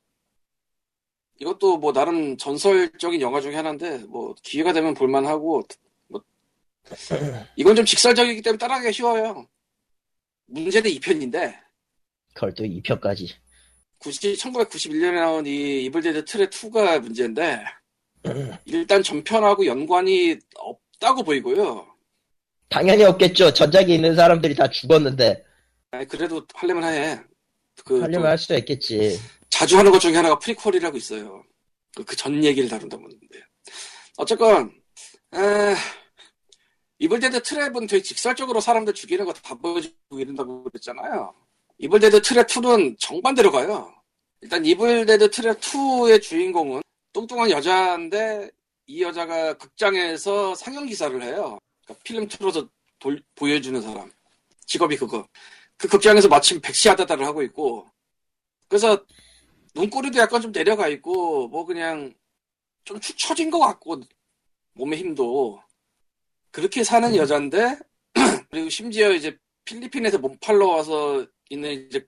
이것도 뭐 나름 전설적인 영화 중에 하나인데 뭐 기회가 되면 볼만하고 뭐 이건 좀 직설적이기 때문에 따라가기가 쉬워요. 문제는 2편인데 그걸 또 2편까지. 90, 1991년에 나온 이 Evil Dead Trap 2가 문제인데 일단 전편하고 연관이 없다고 보이고요. 당연히 없겠죠. 전작에 있는 사람들이 다 죽었는데. 아니, 그래도 하려면 해. 그 하려면 또할 수도 있겠지. 자주 하는 것 중에 하나가 prequel이라고 있어요. 그 전 얘기를 다룬다고 하는데. 어쨌건 에, Evil Dead Trap은 되게 직설적으로 사람들 죽이는 거다 보여주고 이런다고 그랬잖아요. Evil Dead Trap 2는 정반대로 가요. 일단 Evil Dead Trap 2의 주인공은 뚱뚱한 여자인데 이 여자가 극장에서 상영 기사를 해요. 그러니까 필름 틀어서 돌- 보여주는 사람. 직업이 그거. 그 극장에서 마침 백시하다다를 하고 있고 그래서 눈꼬리도 약간 좀 내려가 있고 뭐 그냥 좀 축 처진 것 같고 몸의 힘도 그렇게 사는 여잔데 그리고 심지어 이제 필리핀에서 몸팔러 와서 있는 이제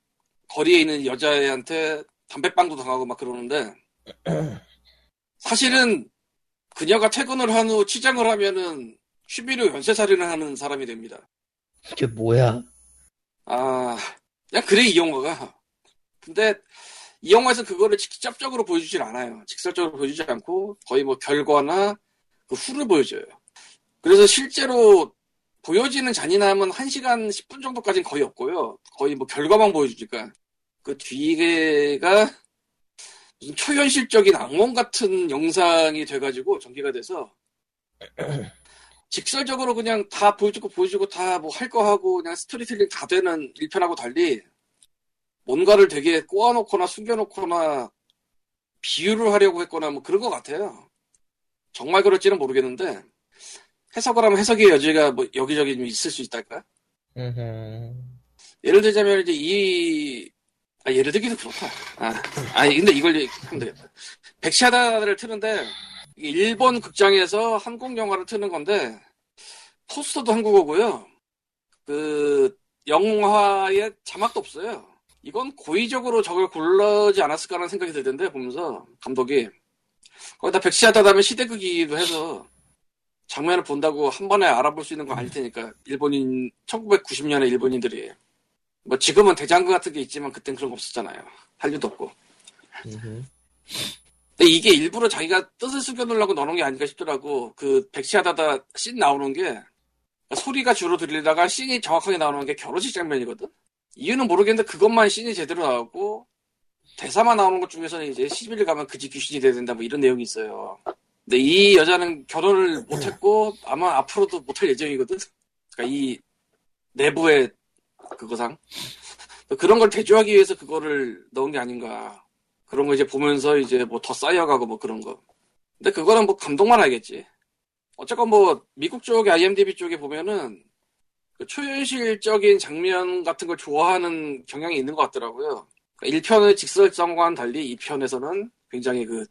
거리에 있는 여자애한테 담배빵도 당하고 막 그러는데 사실은 그녀가 퇴근을 한 후 치장을 하면은 취미로 연쇄살인을 하는 사람이 됩니다. 그게 뭐야? 아, 그냥 그래, 이 영화가. 근데, 이 영화에서 그거를 직접적으로 보여주질 않아요. 직설적으로 보여주지 않고, 거의 뭐 결과나 그 후를 보여줘요. 그래서 실제로 보여지는 잔인함은 1시간 10분 정도까지는 거의 없고요. 거의 뭐 결과만 보여주니까. 그 뒤가 무슨 초현실적인 악몽 같은 영상이 돼가지고 전개가 돼서 직설적으로 그냥 다 보여주고 보여주고 다 뭐 할 거 하고 그냥 스토리텔링 다 되는 1편하고 달리 뭔가를 되게 꼬아놓거나 숨겨놓거나 비유를 하려고 했거나 뭐 그런 것 같아요. 정말 그럴지는 모르겠는데 해석을 하면 해석의 여지가 뭐 여기저기 좀 있을 수 있달까? 음흠. 예를 들자면 이제 이 아, 예를 들기도 그렇다. 아, 아니 근데 이걸 하면 되겠다. 백시하다를 트는데 일본 극장에서 한국 영화를 트는 건데 포스터도 한국어고요. 그 영화에 자막도 없어요. 이건 고의적으로 저걸 고르지 않았을까라는 생각이 들던데 보면서 감독이 거기다 백시하다다면 시대극이기도 해서 장면을 본다고 한 번에 알아볼 수 있는 건 아닐 테니까 일본인 1990년에 일본인들이 뭐 지금은 대장금 같은 게 있지만 그땐 그런 거 없었잖아요. 한류도 없고. 근데 이게 일부러 자기가 뜻을 숨겨놓으려고 넣어놓은 게 아닌가 싶더라고. 그 백시하다다 씬 나오는 게 소리가 주로 들리다가 씬이 정확하게 나오는 게 결혼식 장면이거든. 이유는 모르겠는데 그것만 씬이 제대로 나오고 대사만 나오는 것 중에서는 이제 10일 가면 그집 귀신이 돼야 된다 뭐 이런 내용이 있어요. 근데 이 여자는 결혼을 못했고 아마 앞으로도 못할 예정이거든. 그러니까 이 내부의 그거상 그런 걸 대조하기 위해서 그거를 넣은 게 아닌가. 그런 거 이제 보면서 이제 뭐 더 쌓여가고 뭐 그런 거. 근데 그거는 뭐 감독만 알겠지. 어쨌건 뭐 미국 쪽의 IMDb 쪽에 보면은 그 초현실적인 장면 같은 걸 좋아하는 경향이 있는 것 같더라고요. 그러니까 1편의 직설성과는 달리 2편에서는 굉장히 그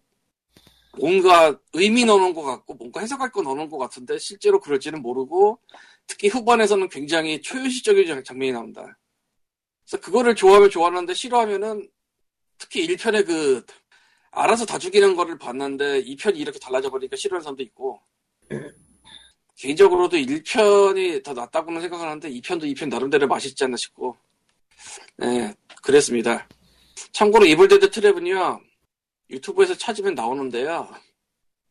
뭔가 의미 넣는 것 같고 뭔가 해석할 거 넣는 것 같은데 실제로 그럴지는 모르고 특히 후반에서는 굉장히 초현실적인 장- 장면이 나온다. 그래서 그거를 좋아하면 좋아하는데 싫어하면은 특히 1편에 그 알아서 다 죽이는 거를 봤는데 2편이 이렇게 달라져 버리니까 싫어하는 사람도 있고. 개인적으로도 1편이 더 낫다고는 생각하는데 2편도 2편 나름대로 맛있지 않나 싶고. 네 그랬습니다. 참고로 Evil Dead Trap은요 유튜브에서 찾으면 나오는데요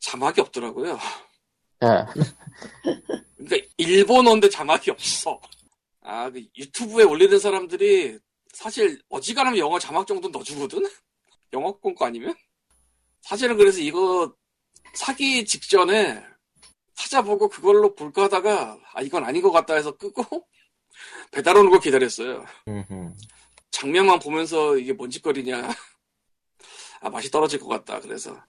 자막이 없더라고요 예. 그러니까 일본어인데 자막이 없어 아 그 유튜브에 올리는 사람들이 사실 어지간하면 영어 자막 정도 넣어주거든 영어권 거 아니면 사실은 그래서 이거 사기 직전에 찾아보고 그걸로 볼까 하다가 아 이건 아닌 것 같다 해서 끄고 배달 오는 걸 기다렸어요. 장면만 보면서 이게 뭔 짓거리냐. 아 맛이 떨어질 것 같다. 그래서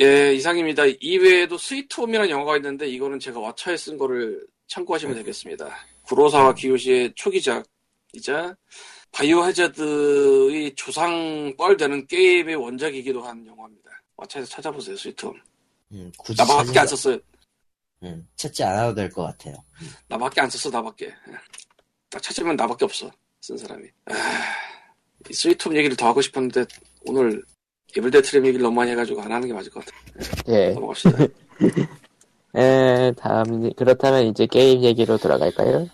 예 이상입니다. 이외에도 스위트홈이라는 영화가 있는데 이거는 제가 왓챠에 쓴 거를 참고하시면 되겠습니다. 구로사와 기요시의 초기작이자 바이오 해저드의 조상 뻘되는 게임의 원작이기도 한 영화입니다. 왓챠에서 찾아보세요 스위트홈. 음, 나밖에 찾는 안 거- 썼어요. 음, 찾지 않아도 될 것 같아요. 나밖에 안 썼어, 나밖에. 딱 찾으면 나밖에 없어, 쓴 사람이. 아, 이 Sweet Home 얘기를 더 하고 싶었는데, 오늘 Evil Dead Trap 얘기를 너무 많이 해가지고 안 하는 게 맞을 것 같아. 예. 넘어갑시다. 에, 다음, 그렇다면 이제 게임 얘기로 돌아갈까요?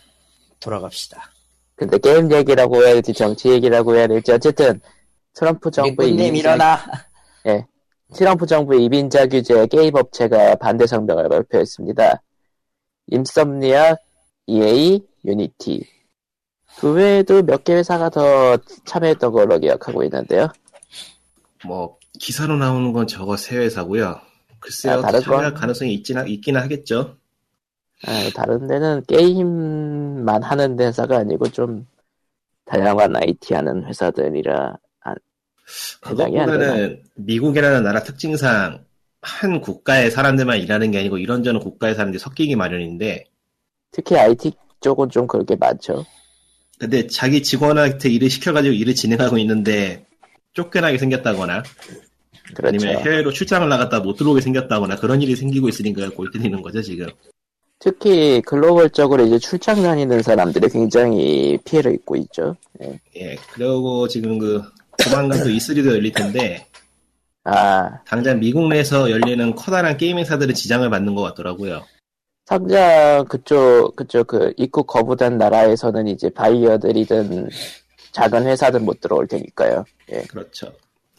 돌아갑시다. 근데 게임 얘기라고 해야 될지 정치 얘기라고 해야 될지 어쨌든 트럼프 정부의 이민자- 일어나. 트럼프 정부의 이민자 규제에 게임 업체가 반대 성명을 발표했습니다. 임썸니아, EA, 유니티. 그 외에도 몇 개 회사가 더 참여했던 걸로 기억하고 있는데요. 뭐 기사로 나오는 건 저거 세 회사고요. 글쎄요, 아, 다른 참여할 건- 가능성이 있긴, 있긴 하겠죠. 아, 다른 데는 게임만 하는 회사가 아니고 좀 다양한 IT 하는 회사들이라 안 되나? 그것보다는 미국이라는 나라 특징상 한 국가의 사람들만 일하는 게 아니고 이런저런 국가의 사람들이 섞이기 마련인데 특히 IT 쪽은 좀 그렇게 많죠. 근데 자기 직원한테 일을 시켜가지고 일을 진행하고 있는데 쫓겨나게 생겼다거나 그렇죠. 아니면 해외로 출장을 나갔다 못 들어오게 생겼다거나 그런 일이 생기고 있으니까 골 때리는 거죠 지금 특히 글로벌적으로 이제 출장 다니는 사람들이 굉장히 피해를 입고 있죠. 예. 예 그리고 지금 그 조만간 또 E3도 열릴 텐데 아, 당장 미국 내에서 열리는 커다란 게임 회사들은 지장을 받는 것 같더라고요 상장 그쪽 그쪽 그 입국 거부된 나라에서는 이제 바이어들이든 작은 회사든 못 들어올 테니까요. 예. 그렇죠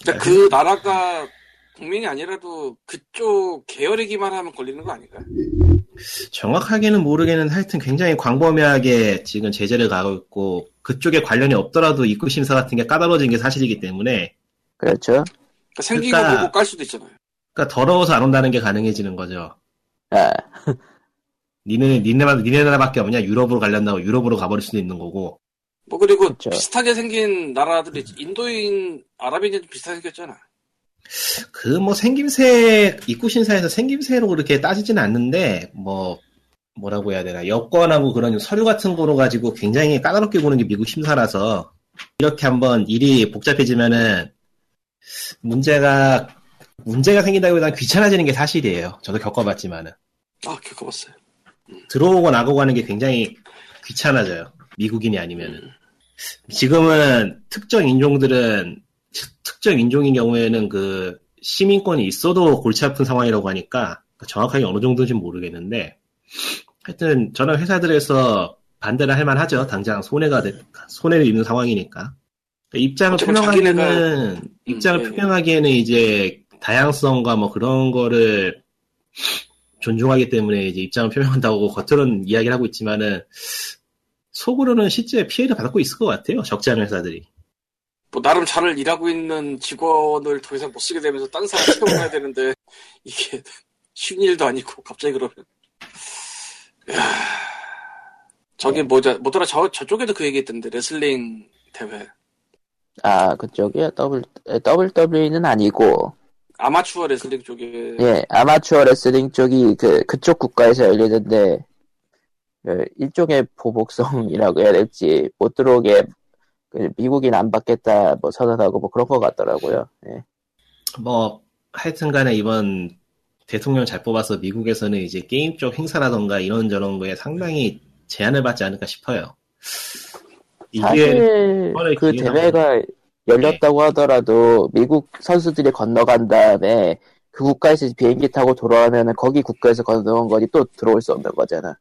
근데 그 나라가 국민이 아니라도 그쪽 계열이기만 하면 걸리는 거 아닌가? 정확하게는 모르겠는 하여튼 굉장히 광범위하게 지금 제재를 가고 있고 그쪽에 관련이 없더라도 입국 심사 같은 게 까다로워진 게 사실이기 때문에 그렇죠. 그러니까 생긴 그러니까- 거 보고 깔 수도 있잖아요. 그러니까 더러워서 안 온다는 게 가능해지는 거죠. 아, 니네 니네만 니네 나라밖에 없냐 유럽으로 가려다고 유럽으로 가버릴 수도 있는 거고 뭐 그리고 그쵸. 비슷하게 생긴 나라들이. 인도인, 아랍인이 비슷하게 생겼잖아. 그 뭐 생김새 입국 심사에서 생김새로 그렇게 따지지는 않는데 뭐 뭐라고 해야 되나 여권하고 그런 서류 같은 거로 가지고 굉장히 까다롭게 보는 게 미국 심사라서 이렇게 한번 일이 복잡해지면은 문제가 문제가 생긴다기보다는 귀찮아지는 게 사실이에요. 저도 겪어봤지만은. 아, 겪어봤어요. 들어오고 나가고 하는 게 굉장히 귀찮아져요. 미국인이 아니면은. 지금은 특정 인종들은 특- 특정 인종인 경우에는 그 시민권이 있어도 골치 아픈 상황이라고 하니까 정확하게 어느 정도인지 모르겠는데 하여튼 저는 회사들에서 반대를 할 만하죠. 당장 손해가 돼- 손해를 입는 상황이니까. 그러니까 입장을 표명하기에는 입장을 예, 예. 표명하기에는 이제 다양성과 뭐 그런 거를 존중하기 때문에 이제 입장을 표명한다고 겉으로는 이야기를 하고 있지만은 속으로는 실제 피해를 받고 있을 것 같아요. 적지 않은 회사들이. 뭐 나름 잘 일하고 있는 직원을 더 이상 못 쓰게 되면서 딴 사람 채워놔야 되는데 이게 쉬운 일도 아니고 갑자기 그러면 이야, 저기 뭐자 뭐더라 저 저쪽에도 그 얘기했던데 레슬링 대회 아, 그쪽이요? 더블, 에, WWE는 아니고, 아마추어 레슬링 쪽에 예, 아마추어 레슬링 쪽이 그, 그쪽 국가에서 열리는데, 그 일종의 보복성이라고 해야 될지, 못 들어오게, 그 미국인 안 받겠다, 뭐 선언하고 뭐 그런 것 같더라고요. 예. 뭐 하여튼 간에 이번 대통령 잘 뽑아서 미국에서는 이제 게임 쪽 행사라던가 이런저런 거에 상당히 제한을 받지 않을까 싶어요. 이게 사실 그 대회가 열렸다고 하더라도 미국 선수들이 건너간 다음에 그 국가에서 비행기 타고 돌아오면은 거기 국가에서 건너온 거지 또 들어올 수 없는 거잖아.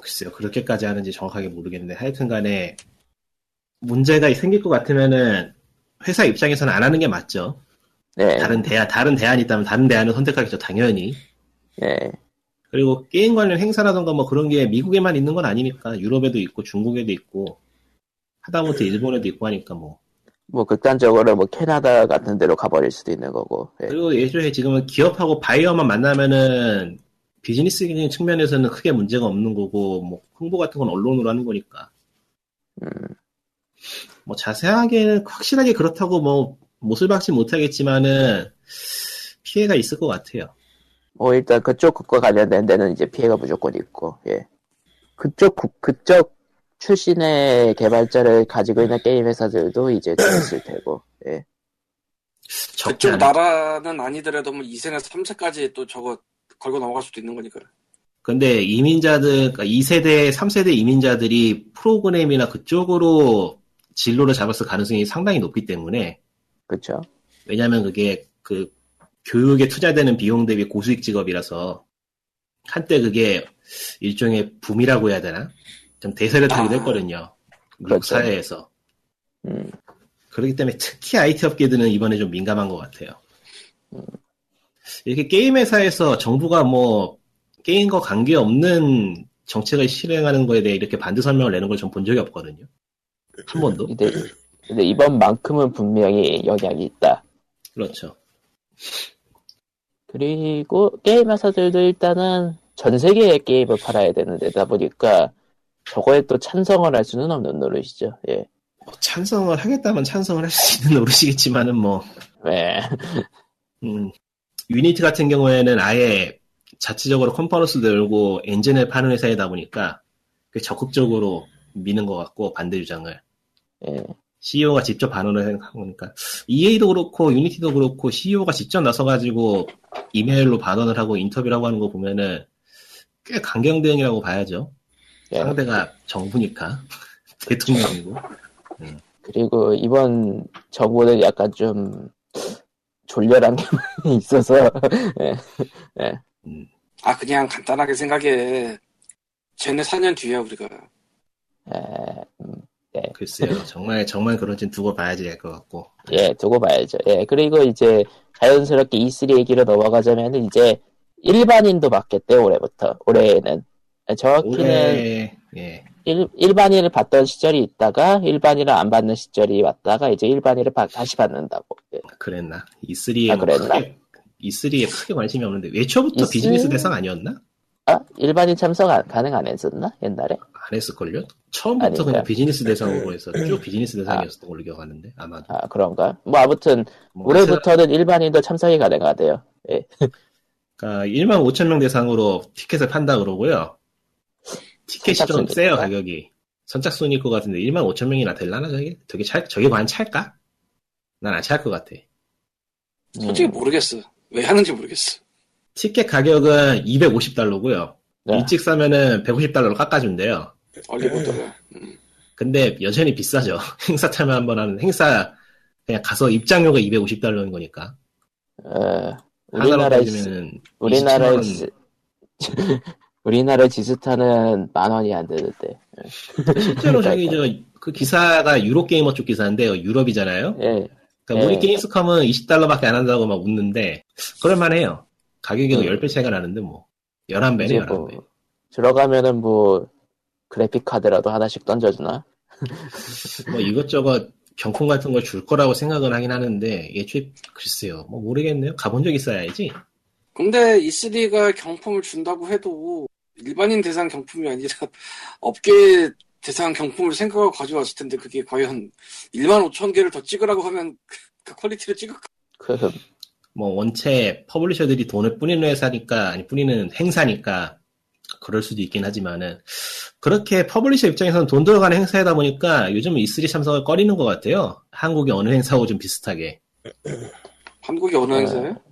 글쎄요 그렇게까지 하는지 정확하게 모르겠는데 하여튼 간에 문제가 생길 것 같으면은 회사 입장에서는 안 하는 게 맞죠. 네, 다른 대안 다른 대안이 있다면 다른 대안을 선택하겠죠 당연히. 네, 그리고 게임 관련 행사라던가 뭐 그런 게 미국에만 있는 건 아니니까 유럽에도 있고 중국에도 있고 하다못해 일본에도 있고 하니까 뭐 뭐 극단적으로 뭐 캐나다 같은 데로 가버릴 수도 있는 거고. 예. 그리고 예전에 지금은 기업하고 바이어만 만나면은 비즈니스적인 측면에서는 크게 문제가 없는 거고 뭐 홍보 같은 건 언론으로 하는 거니까 음, 뭐 자세하게는 확실하게 그렇다고 뭐 못을 박지 못하겠지만은 피해가 있을 것 같아요. 뭐 일단 그쪽 국가 관련된 데는 이제 피해가 무조건 있고. 예. 그쪽 국 그쪽 출신의 개발자를 가지고 있는 게임 회사들도 이제 좀 있을 테고. 예. 그쪽 나라는 아니더라도 뭐 2세나 3세까지 또 저거 걸고 넘어갈 수도 있는 거니까 근데 이민자들, 그러니까 2세대, 3세대 이민자들이 프로그램이나 그쪽으로 진로를 잡았을 가능성이 상당히 높기 때문에, 그쵸? 왜냐면 그게 그 교육에 투자되는 비용 대비 고수익 직업이라서, 한때 그게 일종의 붐이라고 해야 되나? 좀 대세를 타기도 아. 했거든요. 미국 그렇죠. 사회에서. 음, 그렇기 때문에 특히 IT 업계들은 이번에 좀 민감한 것 같아요. 이렇게 게임 회사에서 정부가 뭐 게임과 관계없는 정책을 실행하는 거에 대해 이렇게 반대 설명을 내는 걸 전 본 적이 없거든요. 한 번도. 근데, 근데 이번만큼은 분명히 영향이 있다. 그렇죠. 그리고 게임 회사들도 일단은 전 세계의 게임을 팔아야 되는 데다 보니까 저거에 또 찬성을 할 수는 없는 노릇이죠. 예. 뭐 찬성을 하겠다면 찬성을 할 수 있는 노릇이겠지만은 뭐 네. 음, Unity 같은 경우에는 아예 자체적으로 컨퍼런스 열고 엔진을 파는 회사이다 보니까 그 적극적으로 미는 것 같고 반대 주장을 예. CEO가 직접 반응을 하니까 EA도 그렇고 Unity도 그렇고 CEO가 직접 나서가지고 이메일로 발언을 하고 인터뷰를 하고 하는 거 보면은 꽤 강경 대응이라고 봐야죠. 예. 상대가 정부니까 대통령이고 그리고 이번 정부는 약간 좀 졸렬한 게 많이 있어서. 예. 아 그냥 간단하게 생각해. 쟤네 4년 뒤에 우리가. 예, 음, 글쎄요. 정말 정말 그런지는 두고 봐야지 될 것 같고. 예, 두고 봐야죠. 예, 그리고 이제 자연스럽게 E3 얘기로 넘어가자면 이제 일반인도 받겠대 올해부터. 올해에는. 정확히는 올해 예 일, 일반인을 받던 시절이 있다가 일반인을 안 받는 시절이 왔다가 이제 일반인을 받- 다시 받는다고. 예. 그랬나 E3에 아, 그랬나? E3에 크게 관심이 없는데 외초부터 E3? 비즈니스 대상 아니었나? 아 일반인 참석 안, 가능 안 했었나 옛날에? 안 했을걸요? 처음부터 아닌가? 그냥 비즈니스 대상으로 해서 쭉 비즈니스 대상이었던 걸로 기억하는데 아마도 아 그런가? 뭐 아무튼 뭐 올해부터는 일반인도 참석이 가능하대요. 예. 그러니까 1만 5천 명 대상으로 티켓을 판다 그러고요. 티켓이 좀. 세요 가격이. 선착순일 것 같은데 1만 5천 명이나 될라나 저게? 저게 찰 저게 과연 찰까? 난 안 찰 것 같아. 솔직히 음, 모르겠어. 왜 하는지 모르겠어. 티켓 가격은 250달러고요. 네. 일찍 사면은 150달러로 깎아준대요. 얼리버드가. 근데 여전히 비싸죠. 행사 타면 한번 하는 행사 그냥 가서 입장료가 250달러인 거니까. 어, 우리나라에 우리나라에 27만 지- 우리나라 지스타는 만 원이 안 되는데. 실제로 저기 저그 기사가 유로 게이머 쪽 기사인데요. 유럽이잖아요. 예, 그러니까 우리 예. 게임스컴은 20달러밖에 안 한다고 막 웃는데 그럴만해요. 가격이 음. 10배 차이가 나는데 뭐 11배네 이제 11배. 뭐 들어가면은 뭐 그래픽 카드라도 하나씩 던져주나? 뭐 이것저것 경품 같은 걸 줄 거라고 생각은 하긴 하는데 예초에 글쎄요. 뭐 모르겠네요. 가본 적 있어야지. 근데 E3가 경품을 준다고 해도 일반인 대상 경품이 아니라 업계 대상 경품을 생각하고 가져왔을 텐데 그게 과연 1만 5천 개를 더 찍으라고 하면 그 퀄리티를 찍을까? 그뭐 원체 publisher들이 돈을 뿌리는 회사니까 아니 뿌리는 행사니까 그럴 수도 있긴 하지만은 그렇게 publisher 입장에서는 돈 들어가는 행사이다 보니까 요즘 E3 참석을 꺼리는 것 같아요. 한국의 어느 행사하고 좀 비슷하게 한국이 어느 네. 행사예요?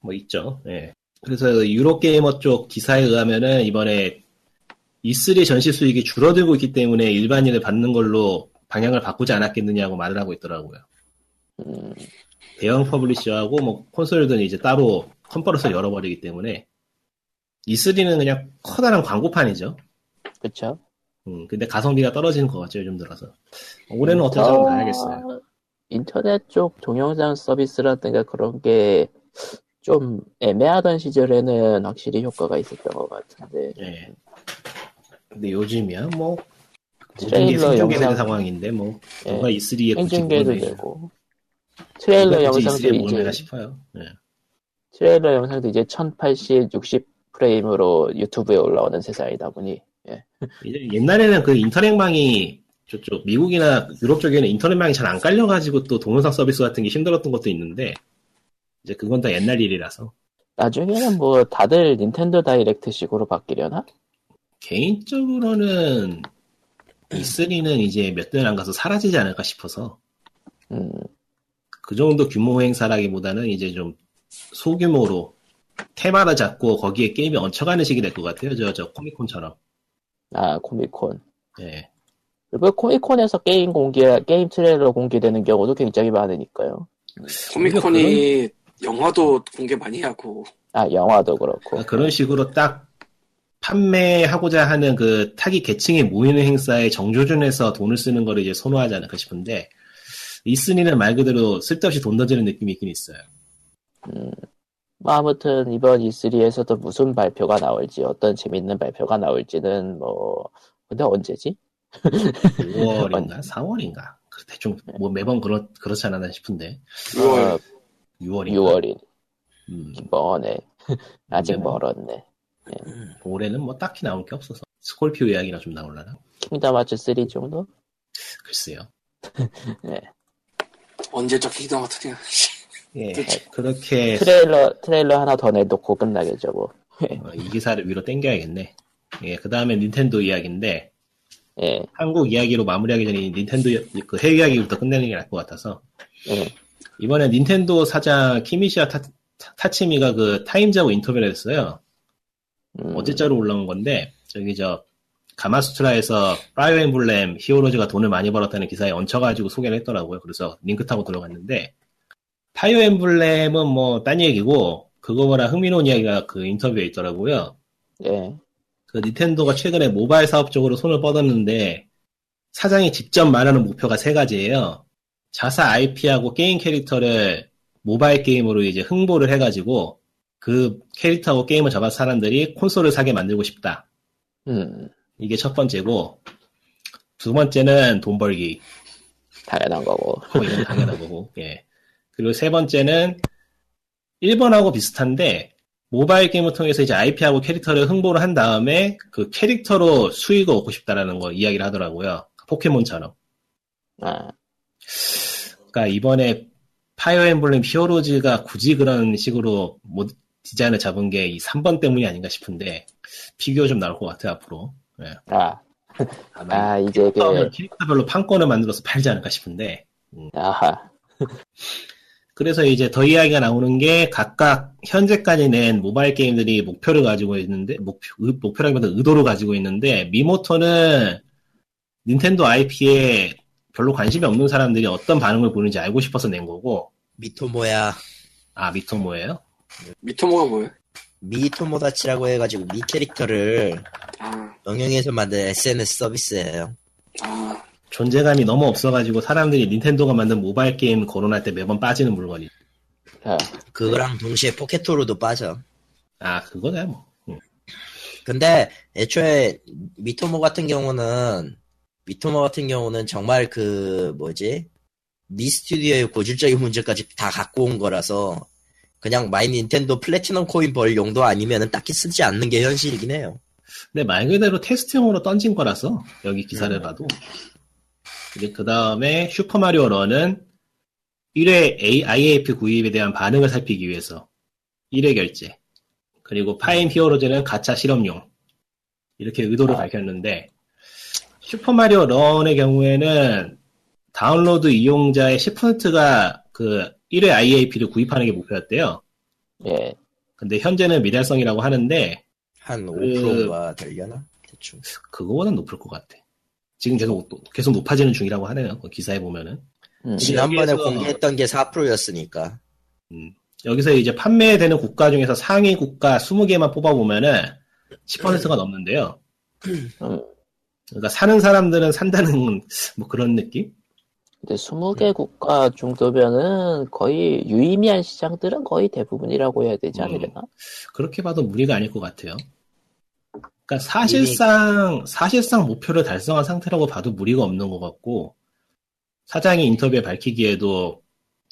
어, 뭐 있죠. 예. 그래서 Eurogamer 쪽 기사에 의하면은 이번에 E3 전시 수익이 줄어들고 있기 때문에 일반인을 받는 걸로 방향을 바꾸지 않았겠느냐고 말을 하고 있더라고요. 음, 대형 publisher하고 뭐 콘솔들은 이제 따로 컨퍼런스를 열어버리기 때문에 E3는 그냥 커다란 광고판이죠. 그쵸? 음, 근데 가성비가 떨어지는 것 같죠, 요즘 들어서. 올해는 어떻게 하면 가야겠어요. 인터넷 쪽 동영상 서비스라든가 그런 게 좀 애매하던 시절에는 확실히 효과가 있었던 것 같은데 예. 근데 요즘이야, 뭐, 트레일러 영상 상황인데, 뭐, 예, 누가 E3에 굳이 생중계도 그걸 왜- 되고 트레일러 누가 굳이 영상도 E3에 뭘 이제 싶어요. 예. 트레일러 영상도 이제 1080, 60 프레임으로 유튜브에 올라오는 세상이다 보니 이제 옛날에는 그 인터넷망이 저쪽 미국이나 유럽 쪽에는 인터넷망이 잘 안 깔려가지고 또 동영상 서비스 같은 게 힘들었던 것도 있는데 이제 그건 다 옛날 일이라서 나중에는 뭐 다들 닌텐도 다이렉트식으로 바뀌려나? 개인적으로는 E3는 이제 몇 년 안 가서 사라지지 않을까 싶어서 음, 그 정도 규모 행사라기보다는 이제 좀 소규모로 테마를 잡고 거기에 게임이 얹혀가는 식이 될 것 같아요. 저, 저 코미콘처럼. 아 Comic-Con 예. 그리고 Comic-Con에서 게임 공개 게임 트레일러 공개되는 경우도 굉장히 많으니까요. Comic-Con이 영화도 공개 많이 하고. 아 영화도 그렇고. 그러니까 그런 식으로 딱 판매하고자 하는 그 타깃 계층이 모이는 행사에 정조준해서 돈을 쓰는 거를 이제 선호하지 않을까 싶은데 이스니는 말 그대로 쓸데없이 돈 던지는 느낌이 있긴 있어요. 음, 뭐 아무튼 이번 E3에서도 무슨 발표가 나올지 어떤 재밌는 발표가 나올지는 뭐 근데 언제지? 5월인가? 4월인가? 대충 뭐 매번 그렇 그렇지 않았나 싶은데. 6월. 어, 6월인가 6월이 음, 머네 아직 뭐 멀었네. 올해는 뭐 딱히 나올 게 없어서 Scorpio 이야기나 좀 나올라나 Kingdom Hearts 3 정도? 글쎄요. 언제적 기도 같으냐 예 네. 그렇게 트레일러 트레일러 하나 더 내놓고 끝나겠죠 뭐. 어, 이 기사를 위로 땡겨야겠네. 예, 그 다음에 닌텐도 이야기인데, 예, 한국 이야기로 마무리하기 전에 닌텐도 이- 그 해외 이야기부터 끝내는 게 나을 것 같아서, 예. 이번에 닌텐도 사장 키미시마 타, 타츠미가 그 Times하고 인터뷰를 했어요. 음, 어제자로 올라온 건데, 저기 저, Gamasutra에서 Fire Emblem Heroes가 돈을 많이 벌었다는 기사에 얹혀가지고 소개를 했더라고요. 그래서 링크 타고 들어갔는데, Fire Emblem은 뭐, 딴 얘기고, 그거보다 흥미로운 이야기가 그 인터뷰에 있더라고요. 예, 그 닌텐도가 최근에 모바일 사업 쪽으로 손을 뻗었는데 사장이 직접 말하는 목표가 세 가지예요. 자사 IP하고 게임 캐릭터를 모바일 게임으로 이제 홍보를 해가지고 그 캐릭터하고 게임을 잡아 사람들이 콘솔을 사게 만들고 싶다. 음, 이게 첫 번째고 두 번째는 돈 벌기. 당연한 거고. 뭐 이건 당연한 거고. 예. 그리고 세 번째는 1번하고 비슷한데 모바일 게임을 통해서 이제 IP하고 캐릭터를 홍보를 한 다음에 그 캐릭터로 수익을 얻고 싶다라는 거 이야기를 하더라고요. 포켓몬처럼. 아, 그러니까 이번에 파이어 엠블렘 히어로즈가 굳이 그런 식으로 모- 디자인을 잡은 게 이 3번 때문이 아닌가 싶은데 피규어 좀 나올 것 같아요 앞으로. 예. 아, 아 이제 그 캐릭터별로 판권을 만들어서 팔지 않을까 싶은데 아하, 그래서 이제 더 이야기가 나오는 게 각각 현재까지 낸 모바일 게임들이 목표를 가지고 있는데 목표 의- 목표라기보다 의도를 가지고 있는데 미모토는 닌텐도 IP에 별로 관심이 없는 사람들이 어떤 반응을 보는지 알고 싶어서 낸 거고 미토모야 아 미토모예요? 미토모가 뭐예요? 미토모다치라고 해가지고 미 캐릭터를 아, 응용해서 만든 SNS 서비스예요. 아, 존재감이 너무 없어가지고 사람들이 닌텐도가 만든 모바일 게임 거론할 때 매번 빠지는 물건이. 아, 그거랑 동시에 포켓토로도 빠져. 아 그거네 뭐. 응. 근데 애초에 미토모 같은 경우는 미토모 같은 경우는 정말 그 뭐지 미 스튜디오의 고질적인 문제까지 다 갖고 온 거라서 그냥 마이 닌텐도 플래티넘 코인 벌 용도 아니면은 딱히 쓰지 않는 게 현실이긴 해요. 근데 말 그대로 테스트용으로 던진 거라서 여기 기사를 봐도. 이제 그 다음에 슈퍼마리오 런은 1회 A, IAP 구입에 대한 반응을 살피기 위해서 1회 결제. 그리고 파엠 히어로즈는 가차 실험용. 이렇게 의도를 밝혔는데 슈퍼마리오 런의 경우에는 다운로드 이용자의 10%가 그 1회 IAP를 구입하는 게 목표였대요. 예. 근데 현재는 미달성이라고 하는데 한 그- 5%가 되려나? 대충. 그거보단 높을 것 같아. 지금 계속 또- 계속 높아지는 중이라고 하네요. 그 기사에 보면은 음. 지난번에 여기에서- 공개했던 게 4%였으니까. 여기서 이제 판매되는 국가 중에서 상위 국가 20개만 뽑아 보면은 10%가 넘는데요. 음. 그러니까 사는 사람들은 산다는 뭐 그런 느낌? 근데 20개 국가 정도면은 거의 유의미한 시장들은 거의 대부분이라고 해야 되지 음. 않으려나? 그렇게 봐도 무리가 아닐 것 같아요. 그러니까 사실상 사실상 목표를 달성한 상태라고 봐도 무리가 없는 것 같고 사장이 인터뷰에 밝히기에도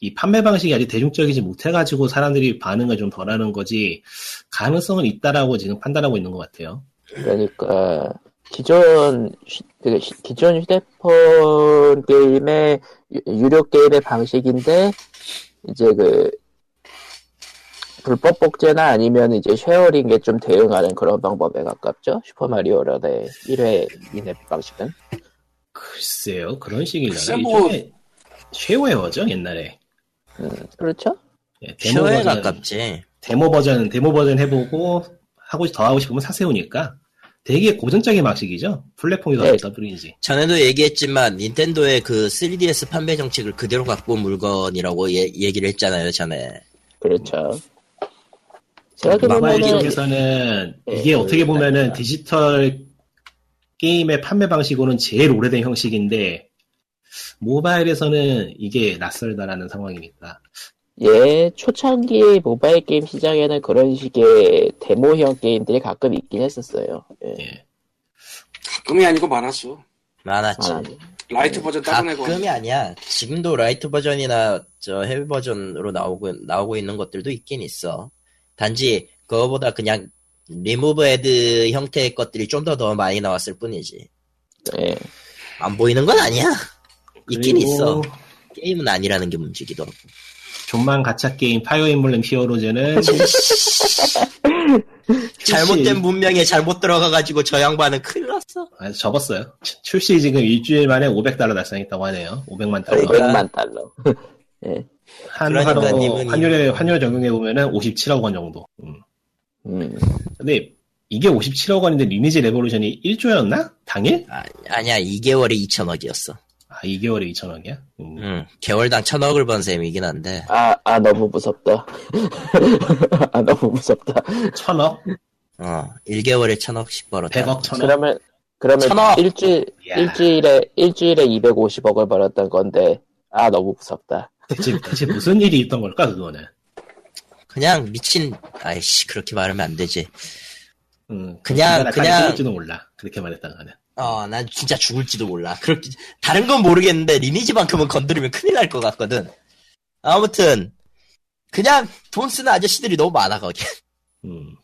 이 판매 방식이 아직 대중적이지 못해가지고 사람들이 반응을 좀 덜하는 거지 가능성은 있다라고 지금 판단하고 있는 것 같아요. 그러니까 기존 휴- 그 시- 기존 휴대폰 게임의 유- 유료 게임의 방식인데 이제 그 불법 복제나 아니면 이제 쉐어링에 좀 대응하는 그런 방법에 가깝죠. 슈퍼마리오런의 1회 이앱 방식은. 글쎄요 그런 글쎄, 뭐- 쉐어웨어죠 옛날에 음, 그렇죠. 예, 데모 쉐어에 버전 가깝지. 데모 버전 데모 버전 해보고 하고 더 하고 싶으면 사세우니까 되게 고전적인 방식이죠 플랫폼이 네. 뿌리지 전에도 얘기했지만 닌텐도의 그 3DS 판매 정책을 그대로 갖고 온 물건이라고 예, 얘기를 했잖아요, 전에. 그렇죠. 모바일 생각해보면은 쪽에서는 예, 이게 어떻게 그, 보면은 아. 디지털 게임의 판매 방식으로는 제일 오래된 형식인데 모바일에서는 이게 낯설다라는 상황이니까 예, 초창기 모바일 게임 시장에는 그런 식의 데모형 게임들이 가끔 있긴 했었어요. 예. 예. 가끔이 아니고 많았어. 많았지. 아, lite 버전 따로 내고. 가끔이 아니야. 지금도 lite 버전이나 저 heavy 버전으로 나오고 나오고 있는 것들도 있긴 있어. 단지 그거보다 그냥 리무브 헤드 형태의 것들이 좀 더더 많이 나왔을 뿐이지. 예. 안 보이는 건 아니야. 있긴 그리고 있어. 게임은 아니라는 게 문제기도 하고. 존만 가챠 게임 파이어 엠블렘 히어로즈는 잘못된 문명에 잘못 들어가가지고 저 양반은 큰일 났어. 아, 접었어요. 출- 출시 지금 일주일 만에 500달러 달성했다고 하네요. 500만 달러. 그러니까. 500만 달러. 한화로 그러니까 환율에 환율 적용해 보면은 57억 원 정도. 음. 음. 근데 이게 57억 원인데 리니지 레볼루션이 1조였나? 당일? 아, 아니야, 2개월에 2천억이었어. 아 2개월에 2천억이야? 음. 응, 개월당 천억을 번 셈이긴 한데. 아, 아, 너무 무섭다. 아, 너무 무섭다. 천억? 어, 1개월에 천억씩 벌었다. 100억 천억? 그러면, 그러면 천억! 일주일, 야. 일주일에, 일주일에 250억을 벌었던 건데, 아, 너무 무섭다. 대체, 대체 무슨 일이 있던 걸까 그거는? 그냥 미친, 아이씨, 그렇게 말하면 안 되지. 음, 그냥- 그냥- 몰라. 그렇게 말했다가는. 어, 난 진짜 죽을지도 몰라. 그렇게, 다른 건 모르겠는데, 리니지만큼은 건드리면 큰일 날 것 같거든. 아무튼, 그냥 돈 쓰는 아저씨들이 너무 많아, 거기. 음.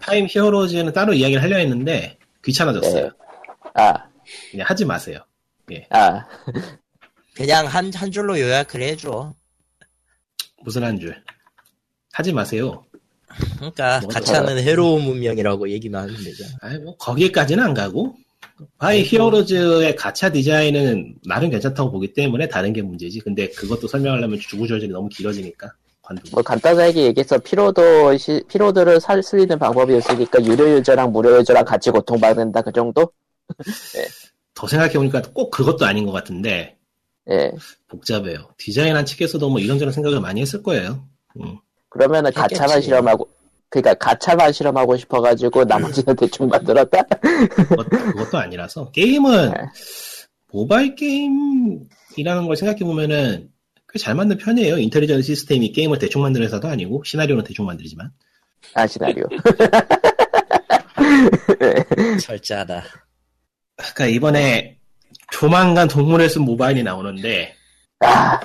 타임 히어로즈는 따로 이야기를 하려 했는데 귀찮아졌어요. 네. 아, 그냥 하지 마세요. 아, 그냥 한, 한 줄로 요약을 해줘. 무슨 한 줄. 하지 마세요. 그러니까, 뭐, 가챠는 해로운 문명이라고 얘기만 하면 되잖아. 아이, 뭐, 거기까지는 안 가고, 파엠 히어로즈의 가차 디자인은 나름 괜찮다고 보기 때문에 다른 게 문제지. 근데 그것도 설명하려면 주구절절이 너무 길어지니까 관두. 뭐 간단하게 얘기해서 피로도 시- 피로도를 살 수 있는 방법이 없으니까 유료 유저랑 무료 유저랑 같이 고통받는다 그 정도? 더 생각해보니까 꼭 그것도 아닌 것 같은데 예. 복잡해요. 디자인한 측에서도 뭐 이런저런 생각을 많이 했을 거예요. 음. 그러면은 가차만 했겠지. 실험하고 그러니까 가차만 실험하고 싶어가지고 나머지는 대충 만들었다. 그것, 그것도 아니라서 게임은 네. 모바일 게임이라는 걸 생각해 보면은 꽤 잘 만든 편이에요. 인텔리전스 시스템이 게임을 대충 만드는 회사도 아니고 시나리오는 대충 만들지만 아 시나리오. 철저하다. 그러니까 이번에 조만간 동물의 숲 모바일이 나오는데 아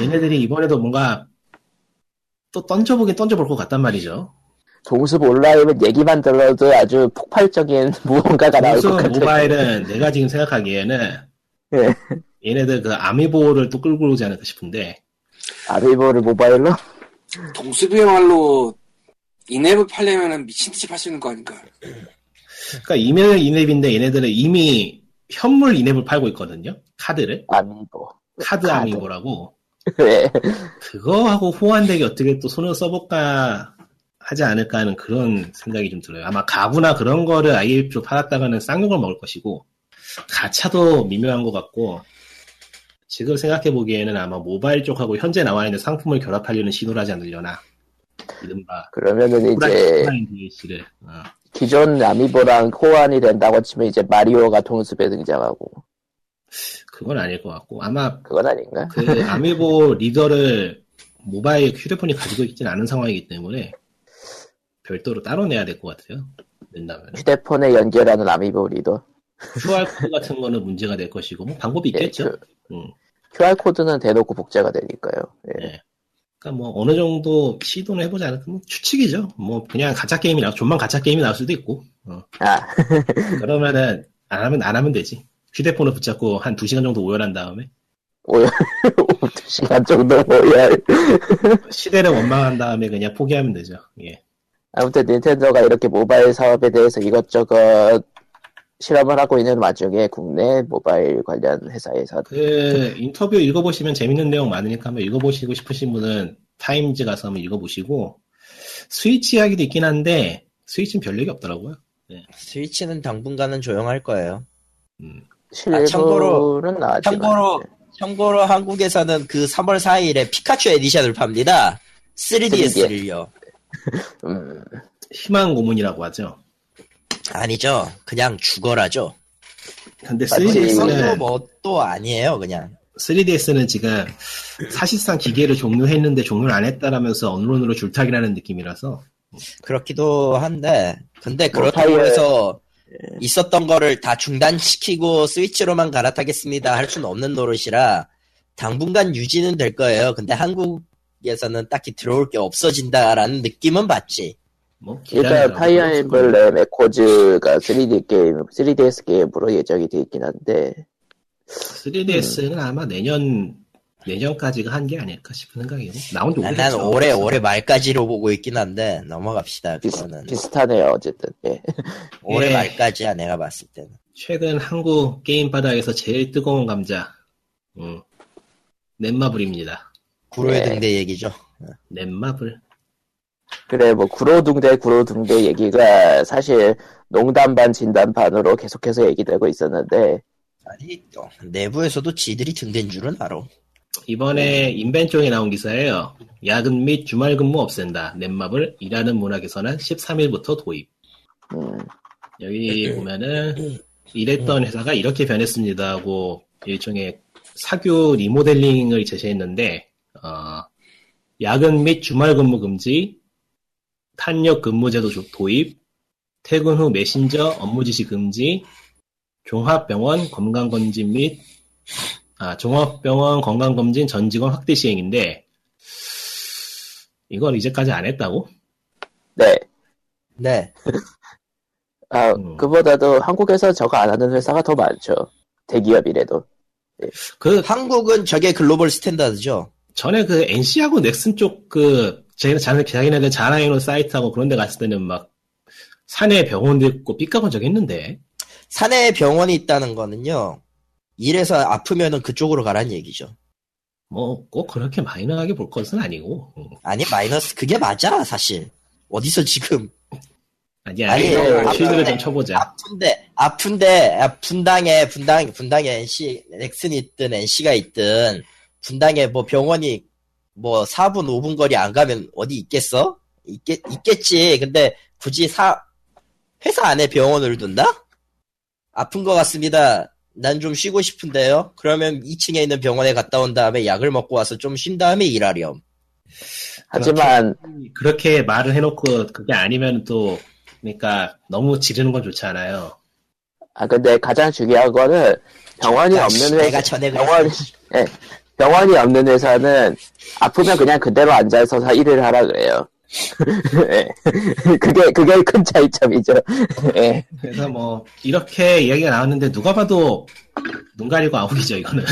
얘네들이 이번에도 뭔가 또 던져보긴 던져볼 것 같단 말이죠. 동숲 온라인은 얘기만 들어도 아주 폭발적인 무언가가 나올 것 동숲 같아. 모바일은 내가 지금 생각하기에는 예. 얘네들 그 아미보를 또 끌고 오지 않을까 싶은데 아비보를 모바일로? 동숲이야말로 인앱을 팔려면 미친듯이 팔 수 있는 거 아닌가. 그러니까 이메일 인앱인데 얘네들은 이미 현물 인앱을 팔고 있거든요. 카드를 아미보. 카드 카드. 아미보라고 예. 그거하고 호환되게 어떻게 또 손을 써볼까 하지 않을까 하는 그런 생각이 좀 들어요. 아마 가구나 그런 거를 IF로 팔았다가는 쌍욕을 먹을 것이고 가차도 미묘한 것 같고 지금 생각해 보기에는 아마 모바일 쪽하고 현재 나와 있는 상품을 결합하려는 시도를 하지 않으려나 이른바 그러면은 이제 오프라인 DLC를 어. 기존 아미보랑 호환이 된다고 치면 이제 마리오가 동숲에 등장하고 그건 아닐 것 같고 아마 그건 아닌가? 그 아미보 reader를 모바일 휴대폰이 가지고 있지는 않은 상황이기 때문에 별도로 따로 내야 될 것 같아요. 낸다면 휴대폰에 연결하는 아미보 reader. QR 코드 같은 거는 문제가 될 것이고 뭐 방법이 예, 있겠죠. 그 음, QR 코드는 대놓고 복제가 되니까요. 예. 예. 그러니까 뭐 어느 정도 시도는 해보지 않을까 뭐 추측이죠. 뭐 그냥 가챠 게임이 나, 좀만 가챠 게임이 나올 수도 있고. 어. 아 그러면은 안 하면 안 하면 되지. 휴대폰을 붙잡고 한두 시간 정도 오열한 다음에 오열 두 시간 정도 오열. 시대를 원망한 다음에 그냥 포기하면 되죠. 예. 아무튼 닌텐도가 이렇게 모바일 사업에 대해서 이것저것 실험을 하고 있는 와중에 국내 모바일 관련 회사에서 그 인터뷰 읽어보시면 재밌는 내용 많으니까 한번 읽어보시고 싶으신 분은 타임즈 가서 한번 읽어보시고 스위치 이야기도 있긴 한데 스위치는 별 얘기 없더라고요. 스위치는 당분간은 조용할 거예요. 음, 실물은 참고로- 나왔지만 참고로 참고로 한국에서는 그 3월 4일에 피카츄 에디션을 팝니다. 3DS를요. 음, 희망 고문이라고 하죠. 아니죠. 그냥 죽어라죠. 근데 맞지. 성도 3DS는 뭐또 아니에요. 그냥 3DS는 지금 사실상 기계를 종료했는데 종료를 안 했다라면서 언론으로 줄타기라는 느낌이라서 그렇기도 한데 근데 뭐 그렇다고 해서 있었던 거를 다 중단시키고 스위치로만 갈아타겠습니다 할 수는 없는 노릇이라 당분간 유지는 될 거예요. 근데 한국에서는 딱히 들어올 게 없어진다라는 느낌은 받지. 뭐 일단. 파이어 엠블렘 에코즈가 3D 게임, 3DS 게임으로 예정이 돼 있긴 한데 3DS는 아마 내년 내년까지가 한계 아닐까 싶은 생각이고 나온 지 난, 오래됐죠. 난 올해 올해 말까지로 보고 있긴 한데 넘어갑시다. 비슷, 그거는 비슷하네요 어쨌든 예. 올해 예. 말까지야 내가 봤을 때는. 최근 한국 게임 바닥에서 제일 뜨거운 감자, 음, 넷마블입니다. 구로의 네. 등대 얘기죠. 넷마블. 그래 뭐 구로둥대 구로둥대 얘기가 사실 농담 반 진담 반으로 계속해서 얘기되고 있었는데 아니 또 내부에서도 지들이 등대인 줄은 알아. 이번에 인벤 쪽에 나온 기사예요. 야근 및 주말 근무 없앤다. 넷마블 일하는 문화 개선안 13일부터 도입. 음, 여기 보면은 일했던 회사가 이렇게 변했습니다 하고 일종의 사교 리모델링을 제시했는데 어, 야근 및 주말 근무 금지, 탄력 근무제도 조- 도입, 퇴근 후 메신저 업무 지시 금지, 종합병원 건강검진 및 아, 종합병원 건강검진 전 직원 확대 시행인데 이걸 이제까지 안 했다고? 네. 네. 아 음. 그보다도 한국에서 저거 안 하는 회사가 더 많죠. 대기업이라도. 그 한국은 저게 글로벌 스탠다드죠. 전에 그 NC하고 넥슨 쪽 그 자기네 자기네 자기네들 자랑해놓은 사이트하고 그런 데 갔을 때는 막 산에 병원도 있고 삐까번 적 했는데 산에 병원이 있다는 거는요. 이래서 아프면은 그쪽으로 가라는 얘기죠. 뭐 꼭 그렇게 마이너하게 볼 것은 아니고. 음. 아니 마이너스 그게 맞아 사실. 어디서 지금. 아니, 아니, 아니, 좀 쳐보자. 아픈데 아픈데 아, 분당에 분당 분당에 NC 넥슨이 있든 NC가 있든 분당에 뭐 병원이 뭐 4분 5분 거리 안 가면 어디 있겠어? 있겠 있겠지. 근데 굳이 사 회사 안에 병원을 둔다? 아픈 것 같습니다. 난 좀 쉬고 싶은데요. 그러면 2층에 있는 병원에 갔다 온 다음에 약을 먹고 와서 좀 쉰 다음에 일하렴. 하지만 그렇게 말을 해놓고 그게 아니면 또 그러니까 너무 지르는 건 좋지 않아요. 아 근데 가장 중요한 거는 병원이 야, 씨, 없는 회사 병원 예 병원이 없는 회사는 아프면 그냥 그대로 앉아서 일을 하라 그래요. 예. 그게 그게 큰 차이점이죠. 예. 그래서 뭐 이렇게 이야기가 나왔는데 누가 봐도 눈 가리고 아욱이죠 이거는.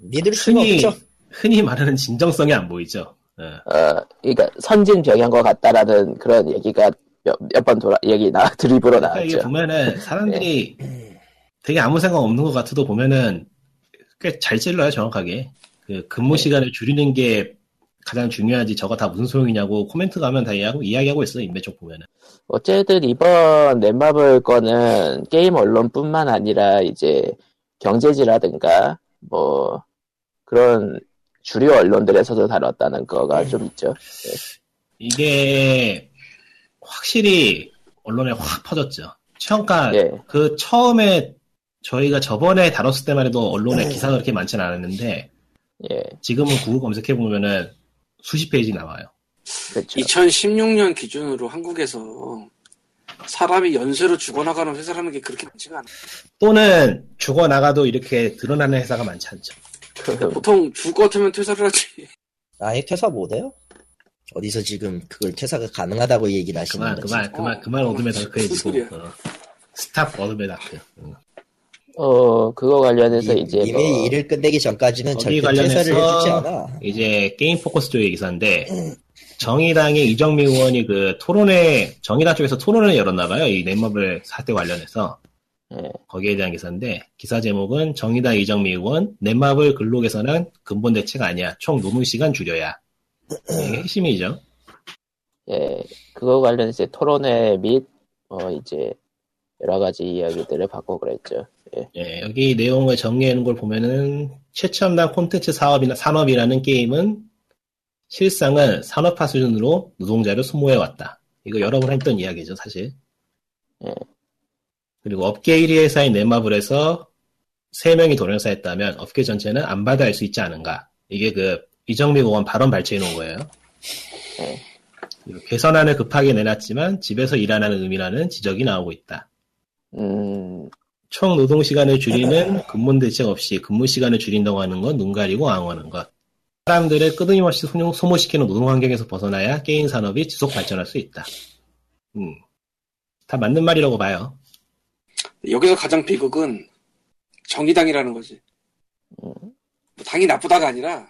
믿을 수가 흔히 없죠. 흔히 말하는 진정성이 안 보이죠. 예. 어 그러니까 선진 병인 것 같다라는 그런 얘기가 몇번 돌아 얘기 나 드립으로 그러니까 이게 나왔죠. 보면은 사람들이 되게 아무 생각 없는 것 같아도 보면은 꽤 잘 찔러요 정확하게. 그 근무 시간을 줄이는 게 가장 중요하지 저거 다 무슨 소용이냐고 코멘트 가면 다 이야기하고, 이야기하고 있어 인맥 쪽 보면은. 어쨌든 이번 넷마블 거는 게임 언론뿐만 아니라 이제 경제지라든가 뭐 그런 주류 언론들에서도 다뤘다는 거가 좀 있죠. 이게 확실히 언론에 확 퍼졌죠. 처음까 예. 그 처음에 저희가 저번에 다뤘을 때만 해도 언론에 기사가 그렇게 많지는 않았는데 예, 지금은 구글 검색해 보면은 수십 페이지 나와요. 그렇죠. 2016년 기준으로 한국에서 사람이 연쇄로 죽어나가는 회사라는 게 그렇게 많지가 않아요. 또는 죽어 나가도 이렇게 드러나는 회사가 많지 않죠. 그, 보통 죽을 것 같으면 퇴사를 하지. 아예 퇴사 못해요? 어디서 지금 그걸 퇴사가 가능하다고 얘기를 하시는 그만 거지? 그만 그만 그만 어, 어둠의 dark해지고. 어. stop 어둠의 dark. 응. 어 그거 관련해서 이- 이제 이미 뭐 일을 끝내기 전까지는 절대 관련해서 해주지 않아. 이제 게임 포커스 쪽의 기사인데 정의당의 이정미 의원이 그 토론회 정의당 쪽에서 토론을 열었나 봐요. 이 넷마블 사태 관련해서 예, 거기에 대한 기사인데 기사 제목은 정의당 이정미 의원 넷마블 근로 개선은 근본 대책 아니야. 총 노동 시간 줄여야. 이게 핵심이죠. 예, 그거 관련해서 토론회 및 어, 이제 여러 가지 이야기들을 받고 그랬죠. 예, 예, 여기 내용을 정리하는 걸 보면은 최첨단 콘텐츠 사업이나 산업이라는 게임은 실상은 산업화 수준으로 노동자를 소모해 왔다. 이거 여러 번 했던 이야기죠, 사실. 예. 그리고 업계 1위 회사인 넷마블에서 3명이 돌연사했다면 업계 전체는 안 받아야 할수 있지 않은가. 이게 그 이정미 의원 발언 발췌해 놓은 거예요. 예. 개선안을 급하게 내놨지만 집에서 일하는 의미라는 지적이 나오고 있다. 음, 총 노동 시간을 줄이는 근본 대책 없이 근무 시간을 줄인다고 하는 건 눈 가리고 앙호하는 것. 사람들을 끊임없이 소모- 소모시키는 노동 환경에서 벗어나야 게임 산업이 지속 발전할 수 있다. 음, 다 맞는 말이라고 봐요. 여기서 가장 비극은 정의당이라는 거지. 음. 뭐 당이 나쁘다가 아니라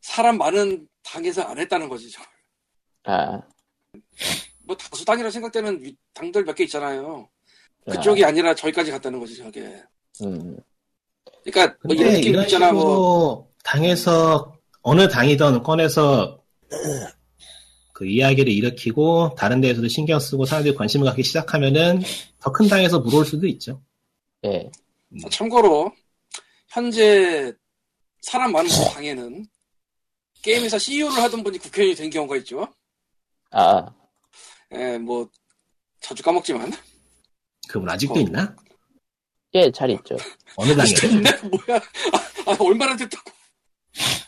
사람 많은 당에서 안 했다는 거지. 저걸. 아, 뭐 다수당이라 생각되는 위- 당들 몇 개 있잖아요. 아, 그쪽이 아니라 저기까지 갔다는 거지 저게. 음, 그러니까 뭐 이런 느낌 있잖아. 뭐 당에서 어느 당이든 꺼내서 그 이야기를 일으키고 다른 데에서도 신경 쓰고 사람들이 관심을 갖기 시작하면은 더 큰 당에서 물어올 수도 있죠. 예, 참고로 현재 사람 많은 그 당에는 게임회사 CEO를 하던 분이 국회의원이 된 경우가 있죠. 아, 예, 뭐 자주 까먹지만 그분 아직도 어. 있나? 예, 잘 있죠. 어느? 됐네 뭐야? 아, 아, 얼마나 됐다고?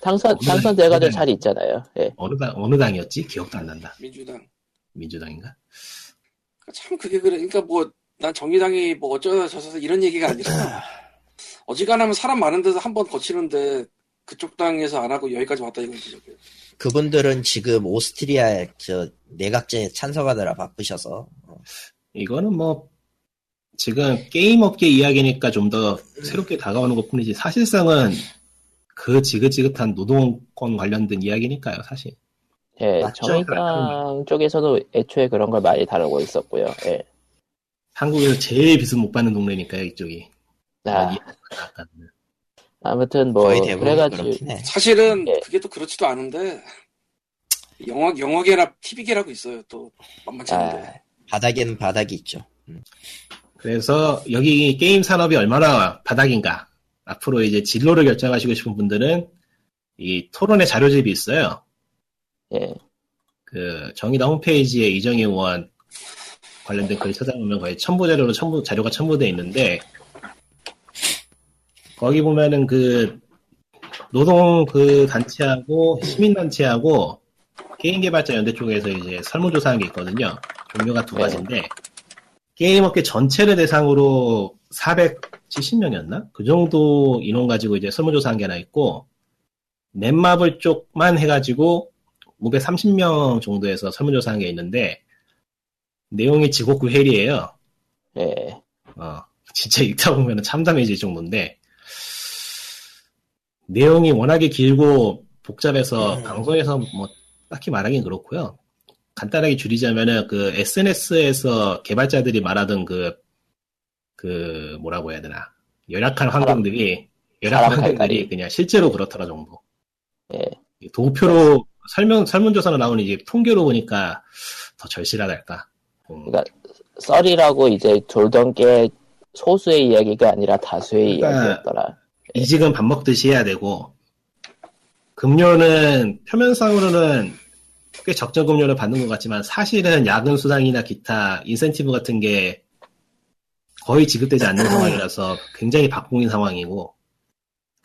당선, 당선돼가지고 당- 잘 있잖아요. 예, 어느 당 어느 당이었지? 기억도 안 난다. 민주당. 민주당인가? 참 그게 그래. 그러니까 뭐 난 정의당이 뭐 어쩌다 저쩌서 이런 얘기가 아니라 어지간하면 사람 많은 데서 한 번 거치는데 그쪽 당에서 안 하고 여기까지 왔다 이거지 저게. 그분들은 지금 오스트리아 저 내각제에 참석하느라 바쁘셔서 이거는 뭐 지금 게임 업계 이야기니까 좀 더 새롭게 다가오는 것 뿐이지 사실상은 그 지긋지긋한 노동권 관련된 이야기니까요, 사실. 예? 정의당 쪽에서도 애초에 그런 걸 많이 다루고 있었고요. 예, 한국에서 제일 비스 못 받는 동네니까요, 이쪽이. 아. 아무튼 뭐 그래가지고. 사실은 예. 그게 또 그렇지도 않은데 영화 영화계나 TV계라고 있어요. 또 만만치 않은데. 아, 바닥에는 바닥이 있죠. 그래서 여기 게임 산업이 얼마나 바닥인가. 앞으로 이제 진로를 결정하시고 싶은 분들은 이 토론의 자료집이 있어요. 예. 그 정의당 홈페이지에 이정희 의원 관련된 글 찾아보면 거의 첨부 자료로 첨부 자료가 첨부돼 있는데 거기 보면은 그 노동 그 단체하고 시민 단체하고 게임 개발자 연대 쪽에서 이제 설문조사한 게 있거든요. 종류가 두 네. 가지인데 게임업계 전체를 대상으로 470명이었나? 그 정도 인원 가지고 이제 설문조사한 게 하나 있고 넷마블 쪽만 해가지고 530명 정도에서 설문조사한 게 있는데 내용이 지옥의 hell이에요. 예. 어, 진짜 읽다 보면 참담해질 정도인데 내용이 워낙에 길고 복잡해서 방송에서 뭐 딱히 말하긴 그렇고요. 간단하게 줄이자면은 그 SNS에서 개발자들이 말하던 그, 그 뭐라고 해야 되나 열악한 환경들이 열악한 환경들이. 그냥 실제로 그렇더라 정도. 예. 도표로 설명 설문조사로 나오는 이제 통계로 보니까 더 절실하달까. 음, 그러니까 썰이라고 이제 돌던 게 소수의 이야기가 아니라 다수의 그러니까 이야기였더라. 이직은 밥 먹듯이 해야 되고 급료는 표면상으로는 꽤 적정 급료를 받는 것 같지만 사실은 야근 수당이나 기타 인센티브 같은 게 거의 지급되지 않는 상황이라서 굉장히 박봉인 상황이고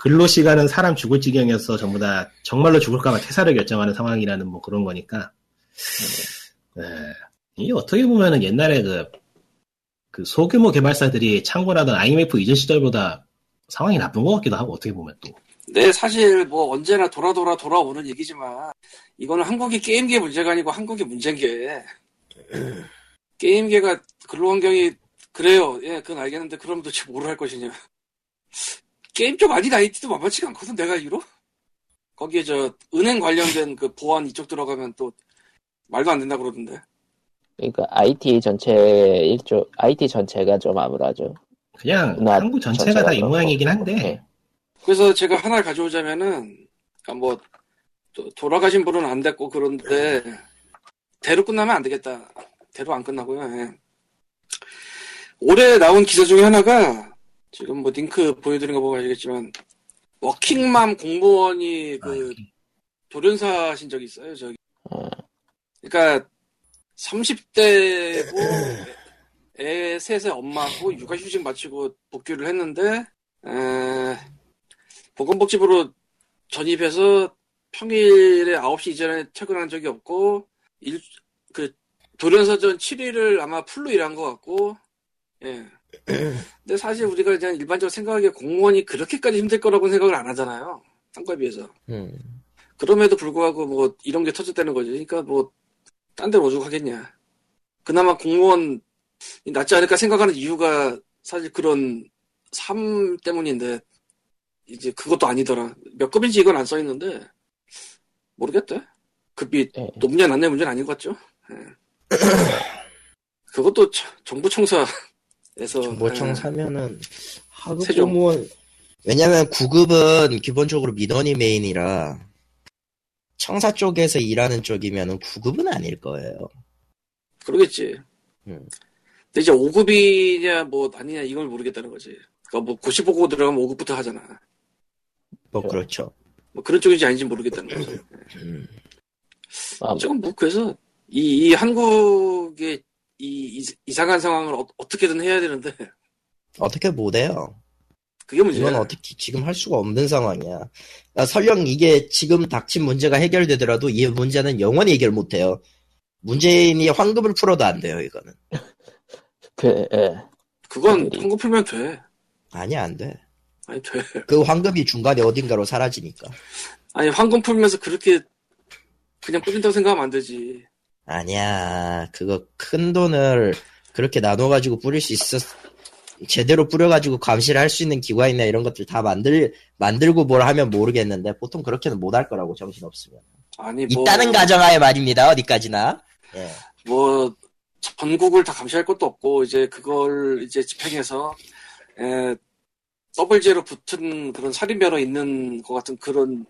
근로 시간은 사람 죽을 지경이어서 전부 다 정말로 죽을까봐 퇴사를 결정하는 상황이라는 뭐 그런 거니까. 네. 이게 어떻게 보면은 옛날에 그, 그 소규모 개발사들이 창궐하던 IMF 이전 시절보다 상황이 나쁜 것 같기도 하고 어떻게 보면 또 네, 사실 뭐 언제나 돌아 돌아 돌아오는 얘기지만 이거는 한국의 게임계 문제가 아니고 한국의 문제인 게 게임계가 근로 환경이 그래요. 예, 그건 알겠는데 그럼 도대체 뭘할 것이냐. 게임 쪽 아닌 IT도 만만치가 않거든 내가 알기로. 거기에 저 은행 관련된 그 보안 이쪽 들어가면 또 말도 안 된다 그러던데. 그러니까 IT 전체 일조 IT 전체가 좀 암울하죠. 그냥 나 한국 전체가 다이 전체가 모양이긴. 한데 예. 그래서 제가 하나를 가져오자면은 그러니까 뭐 도- 돌아가신 분은 안 됐고 그런데 대로 끝나면 안 되겠다. 대로 안 끝나고요. 예. 올해 나온 기사 중에 하나가 지금 뭐 링크 보여드린 거 보면 아시겠지만 워킹맘 공무원이 그 돌연사신 적이 있어요. 저기. 어. 그러니까 30대고 애 셋의 엄마고 육아휴직 마치고 복귀를 했는데 에, 보건복지부로 전입해서 평일에 9시 이전에 퇴근한 적이 없고 일, 그 돌연사전 7일을 아마 풀로 일한 것 같고 예. 근데 사실 우리가 그냥 일반적으로 생각하기에 공무원이 그렇게까지 힘들 거라고 생각을 안 하잖아요. 딴 거에 비해서. 음. 그럼에도 불구하고 뭐 이런 게 터졌다는 거지. 그러니까 뭐 딴 데로 오죽하겠냐. 그나마 공무원 이 낫지 않을까 생각하는 이유가 사실 그런 삶 때문인데 이제 그것도 아니더라. 몇 급인지 이건 안 써 있는데 모르겠대. 급이 예. 높냐 낮냐 문제는 아닌 것 같죠. 예. 그것도 저- 정부 청사에서 정보청 예. 사면은 하급 세종. 공무원 왜냐면 9급은 기본적으로 민원이 메인이라 청사 쪽에서 일하는 쪽이면은 9급은 아닐 거예요. 그러겠지. 음. 근데 이제 5급이냐 뭐 아니냐 이걸 모르겠다는 거지. 그러니까 뭐 95고 들어가면 5급부터 하잖아. 뭐 네. 그렇죠. 뭐 그런 쪽인지 아닌지 모르겠다는 거지. 음. 아, 지금 뭐 그래서 이, 이 한국의 이, 이- 이 상한 상황을 어, 떻게든 해야 되는데 어떻게 못해요? 그게 문제야. 이건 어떻게 지금 할 수가 없는 상황이야. 아, 설령 이게 지금 닥친 문제가 해결되더라도 이 문제는 영원히 해결 못해요. 문재인이 환급을 풀어도 안 돼요, 이거는. 그, 예. 그건 한국 풀면 돼. 아니, 안 돼. 아니 돼. 그 환급이 중간에 어딘가로 사라지니까. 아니 황금 풀면서 그렇게 그냥 뿌린다고 생각하면 안 되지. 아니야. 그거 큰 돈을 그렇게 나눠가지고 뿌릴 수 있었, 제대로 뿌려가지고 감시를 할 수 있는 기관이나 이런 것들 다 만들, 만들고 뭘 하면 모르겠는데, 보통 그렇게는 못 할 거라고, 정신없으면. 아니 뭐 있다는 가정하에 말입니다, 어디까지나. 예. 뭐 전국을 다 감시할 것도 없고 이제 그걸 이제 집행해서 에, 더블제로 붙은 그런 살인면허 있는 것 같은 그런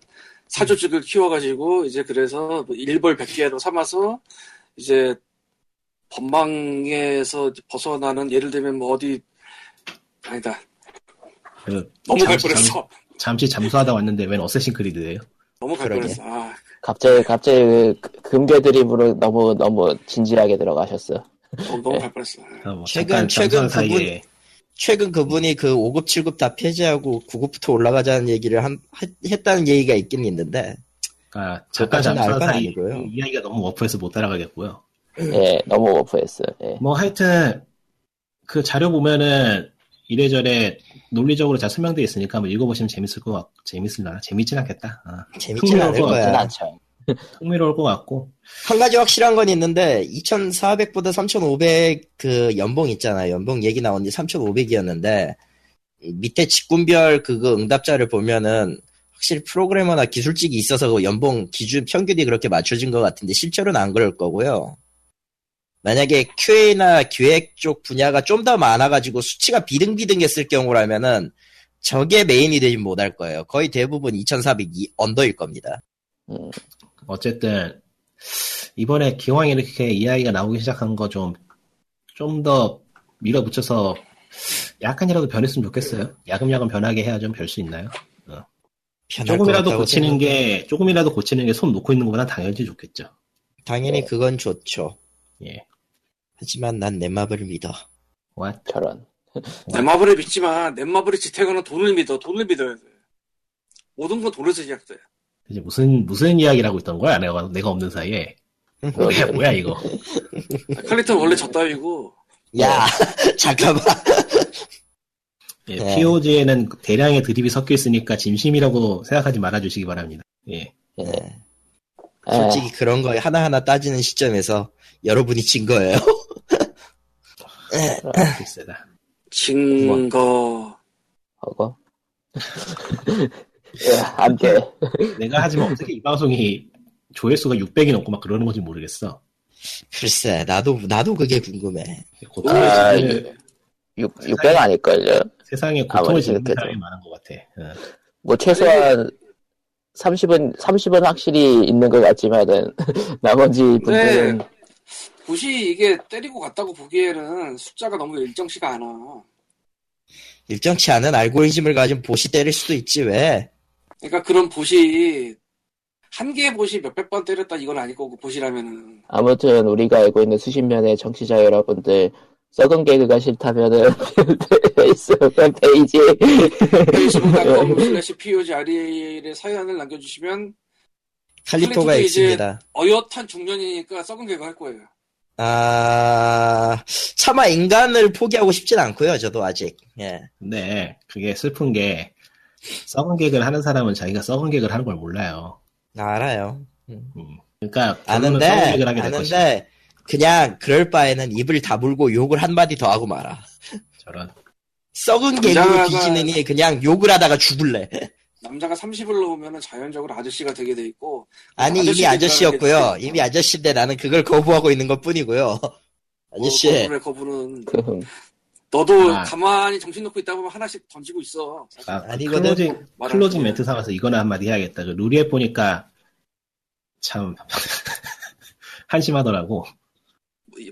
사조직을 키워가지고 이제 그래서 뭐 일벌 백계로 삼아서 이제 법망에서 벗어나는 예를 들면 뭐 어디 아니다 그, 너무 갈 잠시, 뻔했어 잠시 잠수하다 왔는데 웬 어쌔신 크리드예요? 너무 갈 그러게. 뻔했어 아, 갑자기 갑자기 그 금괴 드립으로 너무 너무 진지하게 들어가셨어. 너무, 너무 갈 뻔했어 아, 뭐 최근- 최근 그분- 사이에 최근 그분이 그 5급, 7급 다 폐지하고 9급부터 올라가자는 얘기를 한- 하- 했다는 얘기가 있긴 있는데, 그러니까 잠깐 그것까지는 잠수한 알건 사이 아니고요. 이 이야기가 너무 워프해서 못 따라가겠고요. 예, 너무 오프했어. 예. 뭐 하여튼 그 자료 보면은 이래저래 논리적으로 잘 설명돼 있으니까 한번 읽어보시면 재밌을 것 같, 재밌을라나 재밌진 않겠다. 아, 재밌진 않을 흥미로울 것 거야. 않죠. 흥미로울 것 같고 한 가지 확실한 건 있는데 2,400보다 3,500 그 연봉 있잖아요. 연봉 얘기 나온 지 3,500이었는데 밑에 직군별 그거 응답자를 보면은 확실히 프로그래머나 기술직이 있어서 그 연봉 기준 평균이 그렇게 맞춰진 것 같은데 실제로는 안 그럴 거고요. 만약에 QA나 기획 쪽 분야가 좀 더 많아가지고 수치가 비등비등했을 경우라면은 저게 메인이 되진 못할 거예요. 거의 대부분 2,400이 언더일 겁니다. 음, 어쨌든 이번에 기왕 이렇게 이야기가 나오기 시작한 거 좀 좀 더 밀어붙여서 약간이라도 변했으면 좋겠어요. 야금야금 변하게 해야 좀 별 수 있나요? 것 조금이라도 고치는. 게 조금이라도 고치는 게 손 놓고 있는 것보다 당연히 좋겠죠. 당연히 그건 좋죠. 예. 하지만 난 넷마블을 믿어. What? 저런. 넷마블을 믿지만 넷마블이 지탱하는 돈을 믿어 돈을 믿어야 돼 모든 건 돈에서 시작돼 이제 무슨 무슨 이야기를 하고 있던 거야? 내가 내가 없는 사이에 뭐야 뭐야 이거? 칼리턴 원래 저따위고 야, 잠깐만. 예, 네. POG에는 대량의 드립이 섞여 있으니까 진심이라고 생각하지 말아주시기 바랍니다. 예. 예. 예, 솔직히 그런 거 하나하나 따지는 시점에서 여러분이 진 거예요. 글쎄다. 증거 하고. 예, 안 돼. 내가 하지만 어떻게 이 방송이 조회수가 600이 넘고 막 그러는 건지 모르겠어. 글쎄, 나도, 나도 그게 궁금해. 고통을 아, 지는, 6, 600 아닐걸요? 세상에 고통을 지는. 사람이 많은 것 같아. 어. 뭐, 최소한 30은, 30은 확실히 있는 것 같지만은, 나머지 분들은, 네. 굳이 이게 때리고 갔다고 보기에는 숫자가 너무 일정치가 않아 일정치 않은 알고리즘을 가진 bot이 때릴 수도 있지, 왜? 그러니까 그런 bot이 한 개의 bot이 몇백 번 때렸다 이건 아닐 거고 bot이라면은 아무튼 우리가 알고 있는 수십 명의 청취자 여러분들, 썩은 개그가 싫다면은, 페이스북 페이지, facebook.com slash POGRE에 사연을 남겨주시면 칼리토가 있습니다. 어엿한 중년이니까 썩은 개그 할 거예요 아, 차마 인간을 포기하고 싶진 않고요, 저도 아직. 예. 근데 그게 슬픈 게 썩은 개그를 하는 사람은 자기가 썩은 개그를 하는 걸 몰라요. 나 알아요. 음. 그러니까 결론은 썩은 아는데, 개그를 하게 될. 아는데, 그냥 그럴 바에는 입을 다물고 욕을 한 마디 더 하고 말아. 저런. 썩은 개그로 뒤지느니 그냥 욕을 하다가 죽을래. 남자가 30을 넘으면 자연적으로 아저씨가 되게 돼 있고 아니 이미 아저씨였고요. 게 이미 아저씨인데 나는 그걸 거부하고 있는 것 뿐이고요. 아저씨, 뭐 거부를 거부는 그, 너도 아. 가만히 정신 놓고 있다 보면 하나씩 던지고 있어 아, 아니거든. closing, closing 거. 멘트 삼아서 이거나 한마디 해야겠다. 그 루리웹 보니까 참 한심하더라고.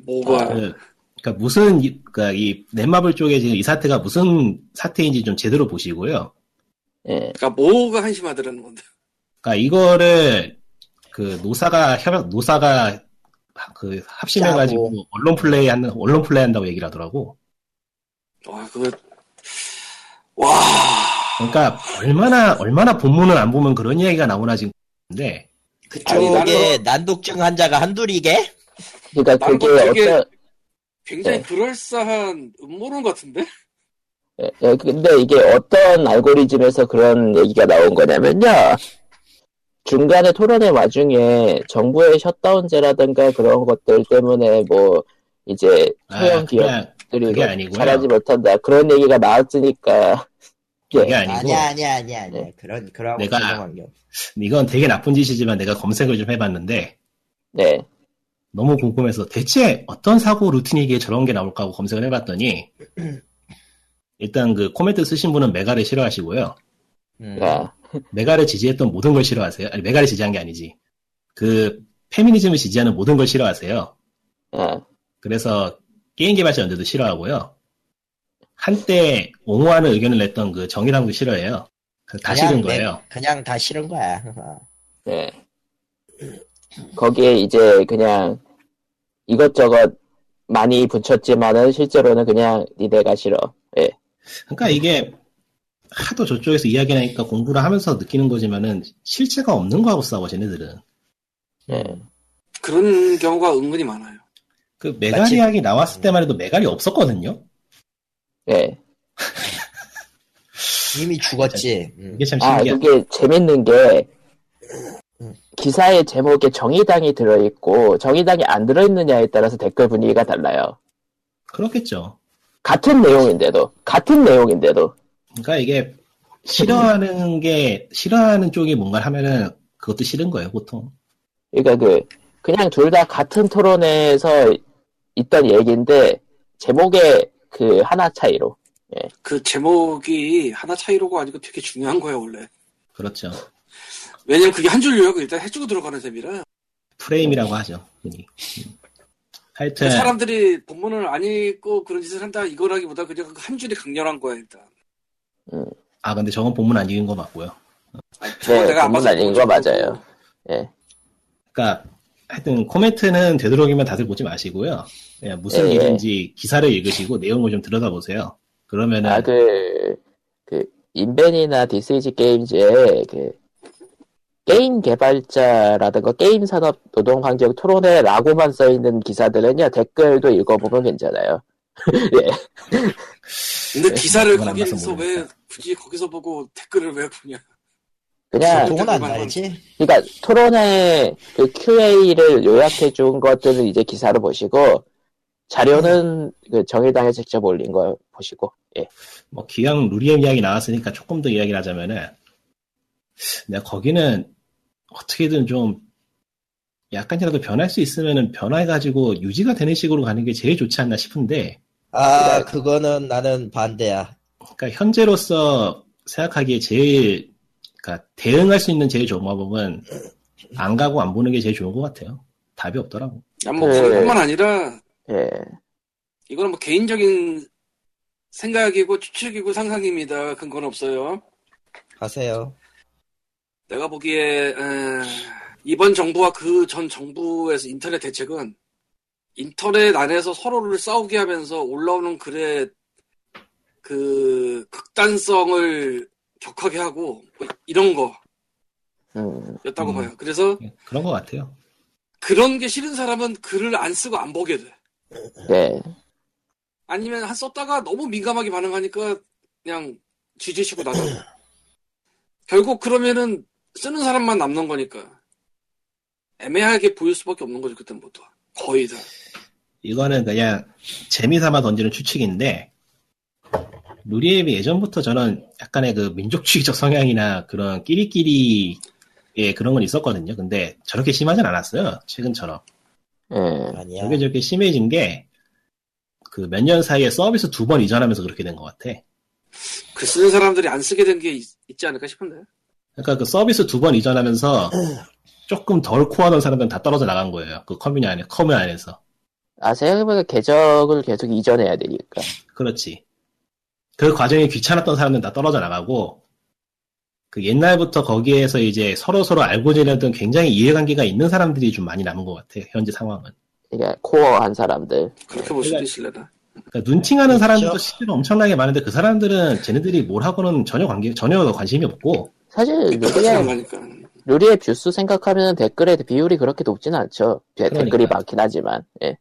뭐가 그, 그러니까 무슨 이- 그러니까 이 넷마블 쪽에 지금 이 사태가 무슨 사태인지 좀 제대로 보시고요. 예, 그러니까 뭐가 한심하더라는 건데 그러니까 이거를 그 노사가 협약 노사가 그 합심해가지고 짜고. 언론 플레이 하는 언론 플레이 한다고 얘기를 하더라고. 와 그거 와 그러니까 얼마나 얼마나 본문을 안 보면 그런 이야기가 나오나 지금 근데 그쪽에 난독증 환자가 한둘이게? 그러니까 그게 어떤, 굉장히 네. 그럴싸한 음모론 같은데 예, 예, 근데 이게 어떤 알고리즘에서 그런 얘기가 나온 거냐면요. 중간에 토론의 와중에 정부의 셧다운제라든가 그런 것들 때문에 뭐 이제 소형 아, 기업들이 그냥 그게 뭐 아니고요. 잘하지 못한다 그런 얘기가 나왔으니까 그게 예, 아니고 아니야 아니야 아니야 아니야. 네. 그런 그런 내가-. 이건 되게 나쁜 짓이지만 내가 검색을 좀 해봤는데 네, 너무 궁금해서 대체 어떤 사고 루틴이기에 저런 게 나올까 하고 검색을 해봤더니 일단 그 코멘트 쓰신 분은 메가를 싫어하시고요. 음. 야, 메가를 지지했던 모든 걸 싫어하세요. 아니 메가를 지지한 게 아니지. 그 페미니즘을 지지하는 모든 걸 싫어하세요. 야, 그래서 게임 개발자 연대도 싫어하고요. 한때 옹호하는 의견을 냈던 그 정의당도 싫어해요. 그다 그냥 싫은 내- 거예요. 그냥 다 싫은 거야. 예. 거기에 이제 그냥 이것저것 많이 붙였지만은 실제로는 그냥 니네가 싫어. 예. 그러니까 이게 하도 저쪽에서 이야기하니까 공부를 하면서 느끼는 거지만은 실체가 없는 거하고 싸워 쟤네들은. 예. 그런 경우가 은근히 많아요. 그 메갈 마치- 이야기 나왔을 때만 해도 메갈이 없었거든요. 예. 이미 죽었지. 음. 이게 참 아, 신기한. 그게 재밌는 게 기사의 제목에 정의당이 들어있고 정의당이 안 들어있느냐에 따라서 댓글 분위기가 달라요. 그렇겠죠. 같은 내용인데도 같은 내용인데도 그러니까 이게 싫어하는 게 싫어하는 쪽이 뭔가를 하면은 그것도 싫은 거예요 보통. 그러니까 그 그냥 둘 다 같은 토론회에서 있던 얘기인데 제목에 그 하나 차이로 그 제목이 하나 차이로가 아니고 되게 중요한 거예요, 원래. 그렇죠. 왜냐면 그게 한 줄 요약을 일단 해주고 들어가는 셈이라. 프레임이라고 하죠. 흔히. 음. 하여튼 사람들이 본문을 안 읽고 그런 짓을 한다 이거라기보다 그냥 그한 줄이 강렬한 거야, 일단. 아 근데 저건 본문 안 읽은 거 맞고요. 저거 네, 내가 안 본문 안 읽은. 거 맞아요. 예. 그러니까 하여튼 코멘트는 되도록이면 다들 보지 마시고요. 그냥 무슨 예, 예. 일인지 기사를 읽으시고 내용을 좀 들여다보세요. 그러면은 아, 그, 그, 인벤이나 디스이즈게임즈에 그, 게임 개발자라든가 게임 산업 노동 환경 토론회라고만 써 있는 기사들은요, 댓글도 읽어보면 괜찮아요. 예. 근데 기사를 그건 안 거기서 왜. 굳이 거기서 보고 댓글을 왜 보냐? 그냥, 보통은 안. 그러니까 토론회 그 QA를 요약해 준 것들은 이제 기사로 보시고, 자료는 그 정의당에 직접 올린 거 보시고, 예. 뭐 기왕 루리엠 이야기 나왔으니까 조금 더 이야기를 하자면은 내가 거기는 어떻게든 좀 약간이라도 변할 수 있으면은 변화해가지고 유지가 되는 식으로 가는 게 제일 좋지 않나 싶은데 아, 그거는 나는 반대야. 그러니까 현재로서 생각하기에 제일 그러니까 대응할 수 있는 제일 좋은 방법은 안 가고 안 보는 게 제일 좋은 것 같아요. 답이 없더라고. 야, 뭐, 네. 그뿐만 아니라, 예. 이거는 뭐 개인적인 생각이고 추측이고 상상입니다. 근거는 없어요. 하세요. 내가 보기에 에, 이번 정부와 그 전 정부에서 인터넷 대책은 인터넷 안에서 서로를 싸우게 하면서 올라오는 글의 그 극단성을 격하게 하고 뭐 이런 음, 거였다고 음. 봐요. 그래서 예, 그런 것 같아요. 그런 게 싫은 사람은 글을 안 쓰고 안 보게 돼. 네. 아니면 한 썼다가 너무 민감하게 반응하니까 그냥 지지치고 나가. 결국 그러면은 쓰는 사람만 남는 거니까 애매하게 보일 수밖에 없는 거죠 그때는 모두 거의 다. 이거는 그냥 재미삼아 던지는 추측인데 루리앱이 예전부터 저는 약간의 그 민족주의적 성향이나 그런 끼리끼리의 그런 건 있었거든요. 근데 저렇게 심하진 않았어요. 최근처럼. 예. 아니야. 저게 저렇게 심해진 게 그 몇 년 사이에 서비스 두 번 이전하면서 그렇게 된 것 같아. 글 쓰는 사람들이 안 쓰게 된 게 있지 않을까 싶은데. 그러니까 그 서비스 두 번 이전하면서 조금 덜 코어하던 사람들은 다 떨어져 나간 거예요. 그 커뮤니 안에, 커뮤 안에서. 아, 생각해보니까 계정을 계속 이전해야 되니까. 그렇지. 그 과정이 귀찮았던 사람들은 다 떨어져 나가고, 그 옛날부터 거기에서 이제 서로 서로 알고 지내던 굉장히 이해관계가 있는 사람들이 좀 많이 남은 것 같아요. 현재 상황은. 그러니까 코어한 사람들. 그렇게 볼 수도 그러니까- 있을래나. 그러니까 눈팅하는 사람들도 그렇죠. 실제로 엄청나게 많은데 그 사람들은 쟤네들이 뭘 하고는 전혀 관계, 전혀 관심이 없고, 사실 루리의, 가니까. 루리의 뷰수 생각하면 댓글의 비율이 그렇게 높진 않죠. 예, 댓글이. 많긴 하지만. 예.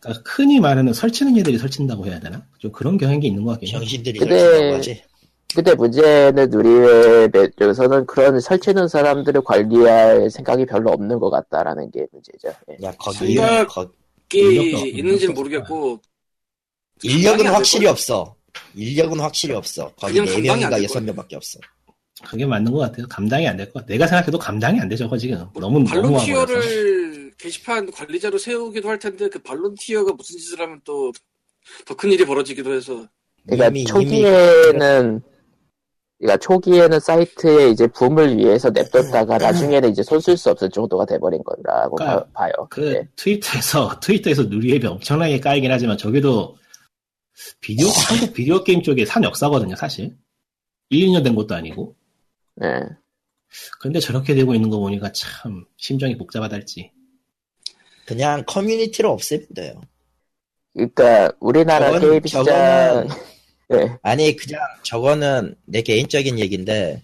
그러니까 흔히 말하는 설치는 애들이 설친다고 해야 되나? 좀 그런 경향이 있는 것 같긴 해요. 정신들이 설치라고 하지. 근데 문제는 누리의 쪽에서는 그런 설치는 사람들을 관리할 생각이 별로 없는 것 같다라는 게 문제죠. 예. 야, 거기, 생각- 거, 끼 인력도 없고, 있는지는 인력도 모르겠고 인력은 확실히 될 없어. 인력은 확실히 없어. 거기 그냥 감당이 안 4명인가 될 6명밖에 없어. 그게 맞는 것 같아요. 감당이 안 될 것 같아. 내가 생각해도 감당이 안 되죠, 그거 지금. 너무, 너무. 발로티어를 게시판 관리자로 세우기도 할 텐데 그 발론티어가 무슨 짓을 하면 또 더 큰 일이 벌어지기도 해서 그러니까 이미- 초기에는 그러니까 초기에는 사이트에 이제 붐을 위해서 냅뒀다가 나중에는 이제 손쓸 수 없을 정도가 돼버린 거라고 그러니까 봐, 요. 그 트위터에서 트위터에서 누리앱이 엄청나게 까이긴 하지만 저기도 비디오 한국 비디오 게임 쪽에 산 역사거든요 사실. 1, 2년 된 것도 아니고. 네. 근데 저렇게 되고 있는 거 보니까 참 심정이 복잡하달지. 그냥 커뮤니티를 없애면 돼요. 그러니까 우리나라 저건- 게임 시장 저거 는 네. 아니 그냥 저거는 내 개인적인 얘기인데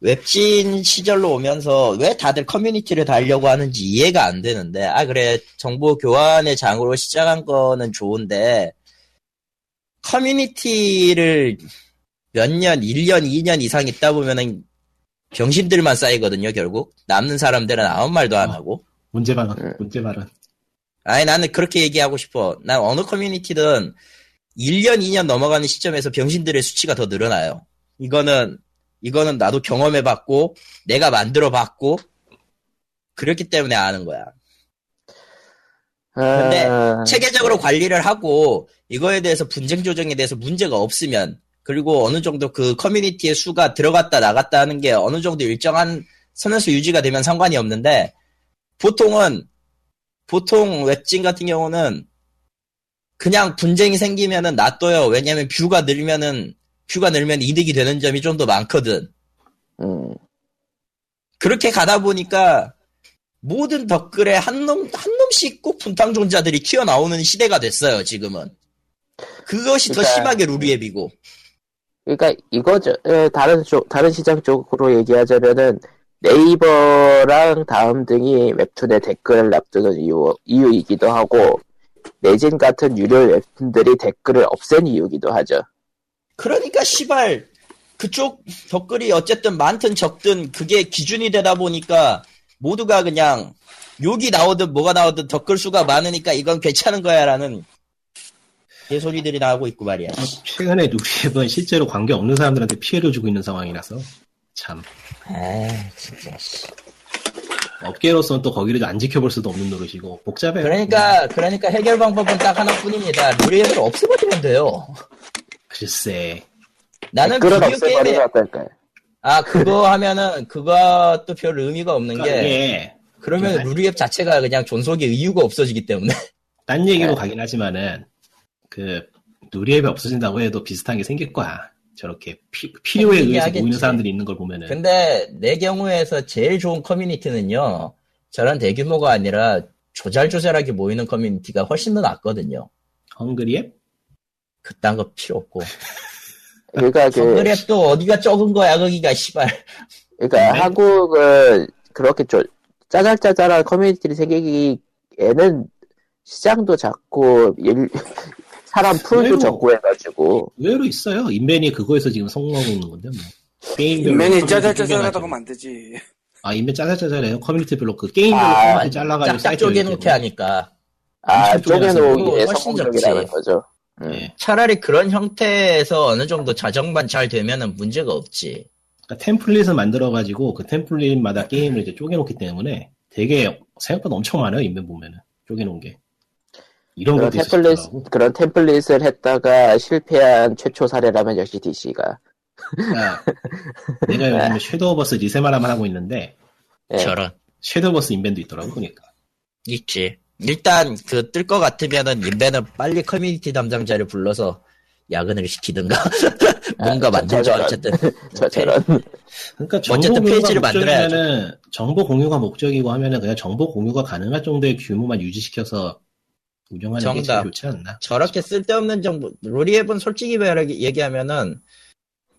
웹진 시절로 오면서 왜 다들 커뮤니티를 달려고 하는지 이해가 안 되는데 아 그래 정보 교환의 장으로 시작한 거는 좋은데 커뮤니티를 몇 년, 1년, 2년 이상 있다 보면은 병신들만 쌓이거든요, 결국. 남는 사람들은 아무 말도 안 어. 하고. 문제 발언 네. 문제 발언 아니, 나는 그렇게 얘기하고 싶어. 난 어느 커뮤니티든 1년, 2년 넘어가는 시점에서 병신들의 수치가 더 늘어나요. 이거는, 이거는 나도 경험해봤고, 내가 만들어봤고, 그렇기 때문에 아는 거야. 근데 아, 체계적으로 관리를 하고 이거에 대해서 분쟁 조정에 대해서 문제가 없으면 그리고 어느 정도 그 커뮤니티의 수가 들어갔다 나갔다 하는 게 어느 정도 일정한 선에서 유지가 되면 상관이 없는데 보통은 보통 웹진 같은 경우는 그냥 분쟁이 생기면은 놔둬요. 왜냐면 뷰가 늘면은 뷰가 늘면 이득이 되는 점이 좀 더 많거든. 음, 그렇게 가다 보니까 모든 댓글에 한 놈, 한 놈씩 꼭 분탕종자들이 튀어나오는 시대가 됐어요, 지금은. 그것이 더 그러니까- 심하게 루리앱이고. 그러니까 이거죠. 에, 다른 쪽 다른 시장 쪽으로 얘기하자면은 네이버랑 다음 등이 웹툰에 댓글을 납두는 이유 이유이기도 하고 내진 같은 유료 웹툰들이 댓글을 없앤 이유기도 하죠. 그러니까, 시발, 그쪽 댓글이 어쨌든 많든 적든 그게 기준이 되다 보니까 모두가 그냥 욕이 나오든 뭐가 나오든 댓글 수가 많으니까 이건 괜찮은 거야 라는 개소리들이 나오고 있고 말이야. 최근에 누리앱은 실제로 관계 없는 사람들한테 피해를 주고 있는 상황이라서 참 아, 진짜. 씨. 업계로서는 또 거기를 안 지켜볼 수도 없는 노릇이고 복잡해요. 그러니까, 그러니까 해결 방법은 딱 하나뿐입니다. 루리앱을 없애버리면 돼요. 글쎄 나는 비디오 없애버리면 게임에 어떨까요? 아 그거 하면은 그것도 별 의미가 없는 그러니까 게 이게 그러면 네. 루리앱 자체가 그냥 존속의 이유가 없어지기 때문에 딴 얘기로 네. 가긴 하지만은 그 누리앱이 없어진다고 해도 비슷한 게 생길 거야. 저렇게 피, 필요에 의해서 하겠지. 모이는 사람들이 있는 걸 보면은 근데 내 경우에서 제일 좋은 커뮤니티는요 저런 대규모가 아니라 조잘조잘하게 모이는 커뮤니티가 훨씬 더 낫거든요 헝그리앱? 그딴 거 필요 없고 그러니까 그 헝그리앱도 어디가 적은 거야 거기가 씨발 그러니까 네. 한국은 그렇게 좀 짜잘짜잘한 커뮤니티를 생기기에는 시장도 작고 일- 사람 pool도 의외로- 적고 해가지고 의외로 있어요. 인벤이 그거에서 지금 성공하고 있는 건데 뭐. 게임별로 인벤이 커뮤니티 짜잘짜잘하다고 되지. 아 인벤 짜잘짜잘해요. 커뮤니티별로 그 게임별로 아, 잘라가지고 사이트를 쪼개놓게 이렇게 하니까 아 엄청 쪼개서 쪼개놓기에 훨씬 성공적이라는 적지. 거죠. 음. 예. 차라리 그런 형태에서 어느 정도 자정만 잘 되면은 문제가 없지 그러니까 템플릿을 만들어가지고 그 템플릿마다 게임을 이제 쪼개놓기 때문에 되게 생각보다 엄청 많아요. 인벤 보면은 쪼개놓은 게. 이런 그런 템플릿 있었더라고. 그런 템플릿을 했다가 실패한 최초 사례라면 역시 DC가 그러니까 내가 요즘 에 섀도우 버스 리세마라만 하고 있는데 예. 저런 섀도우버스 인벤도 있더라고 보니까. 있지 일단 그 뜰 것 같으면은 인벤은 빨리 커뮤니티 담당자를 불러서 야근을 시키든가 뭔가 아, 만들죠. 어쨌든 저 저런 그러니까 정보 어쨌든 페이지를. 목적이면은 정보 공유가 목적이고 하면은 그냥 정보 공유가 가능할 정도의 규모만 유지시켜서 운영하는 게 제일 정답. 좋지 않나? 저렇게 쓸데없는 정보, 루리웹은 솔직히 말하기 얘기하면은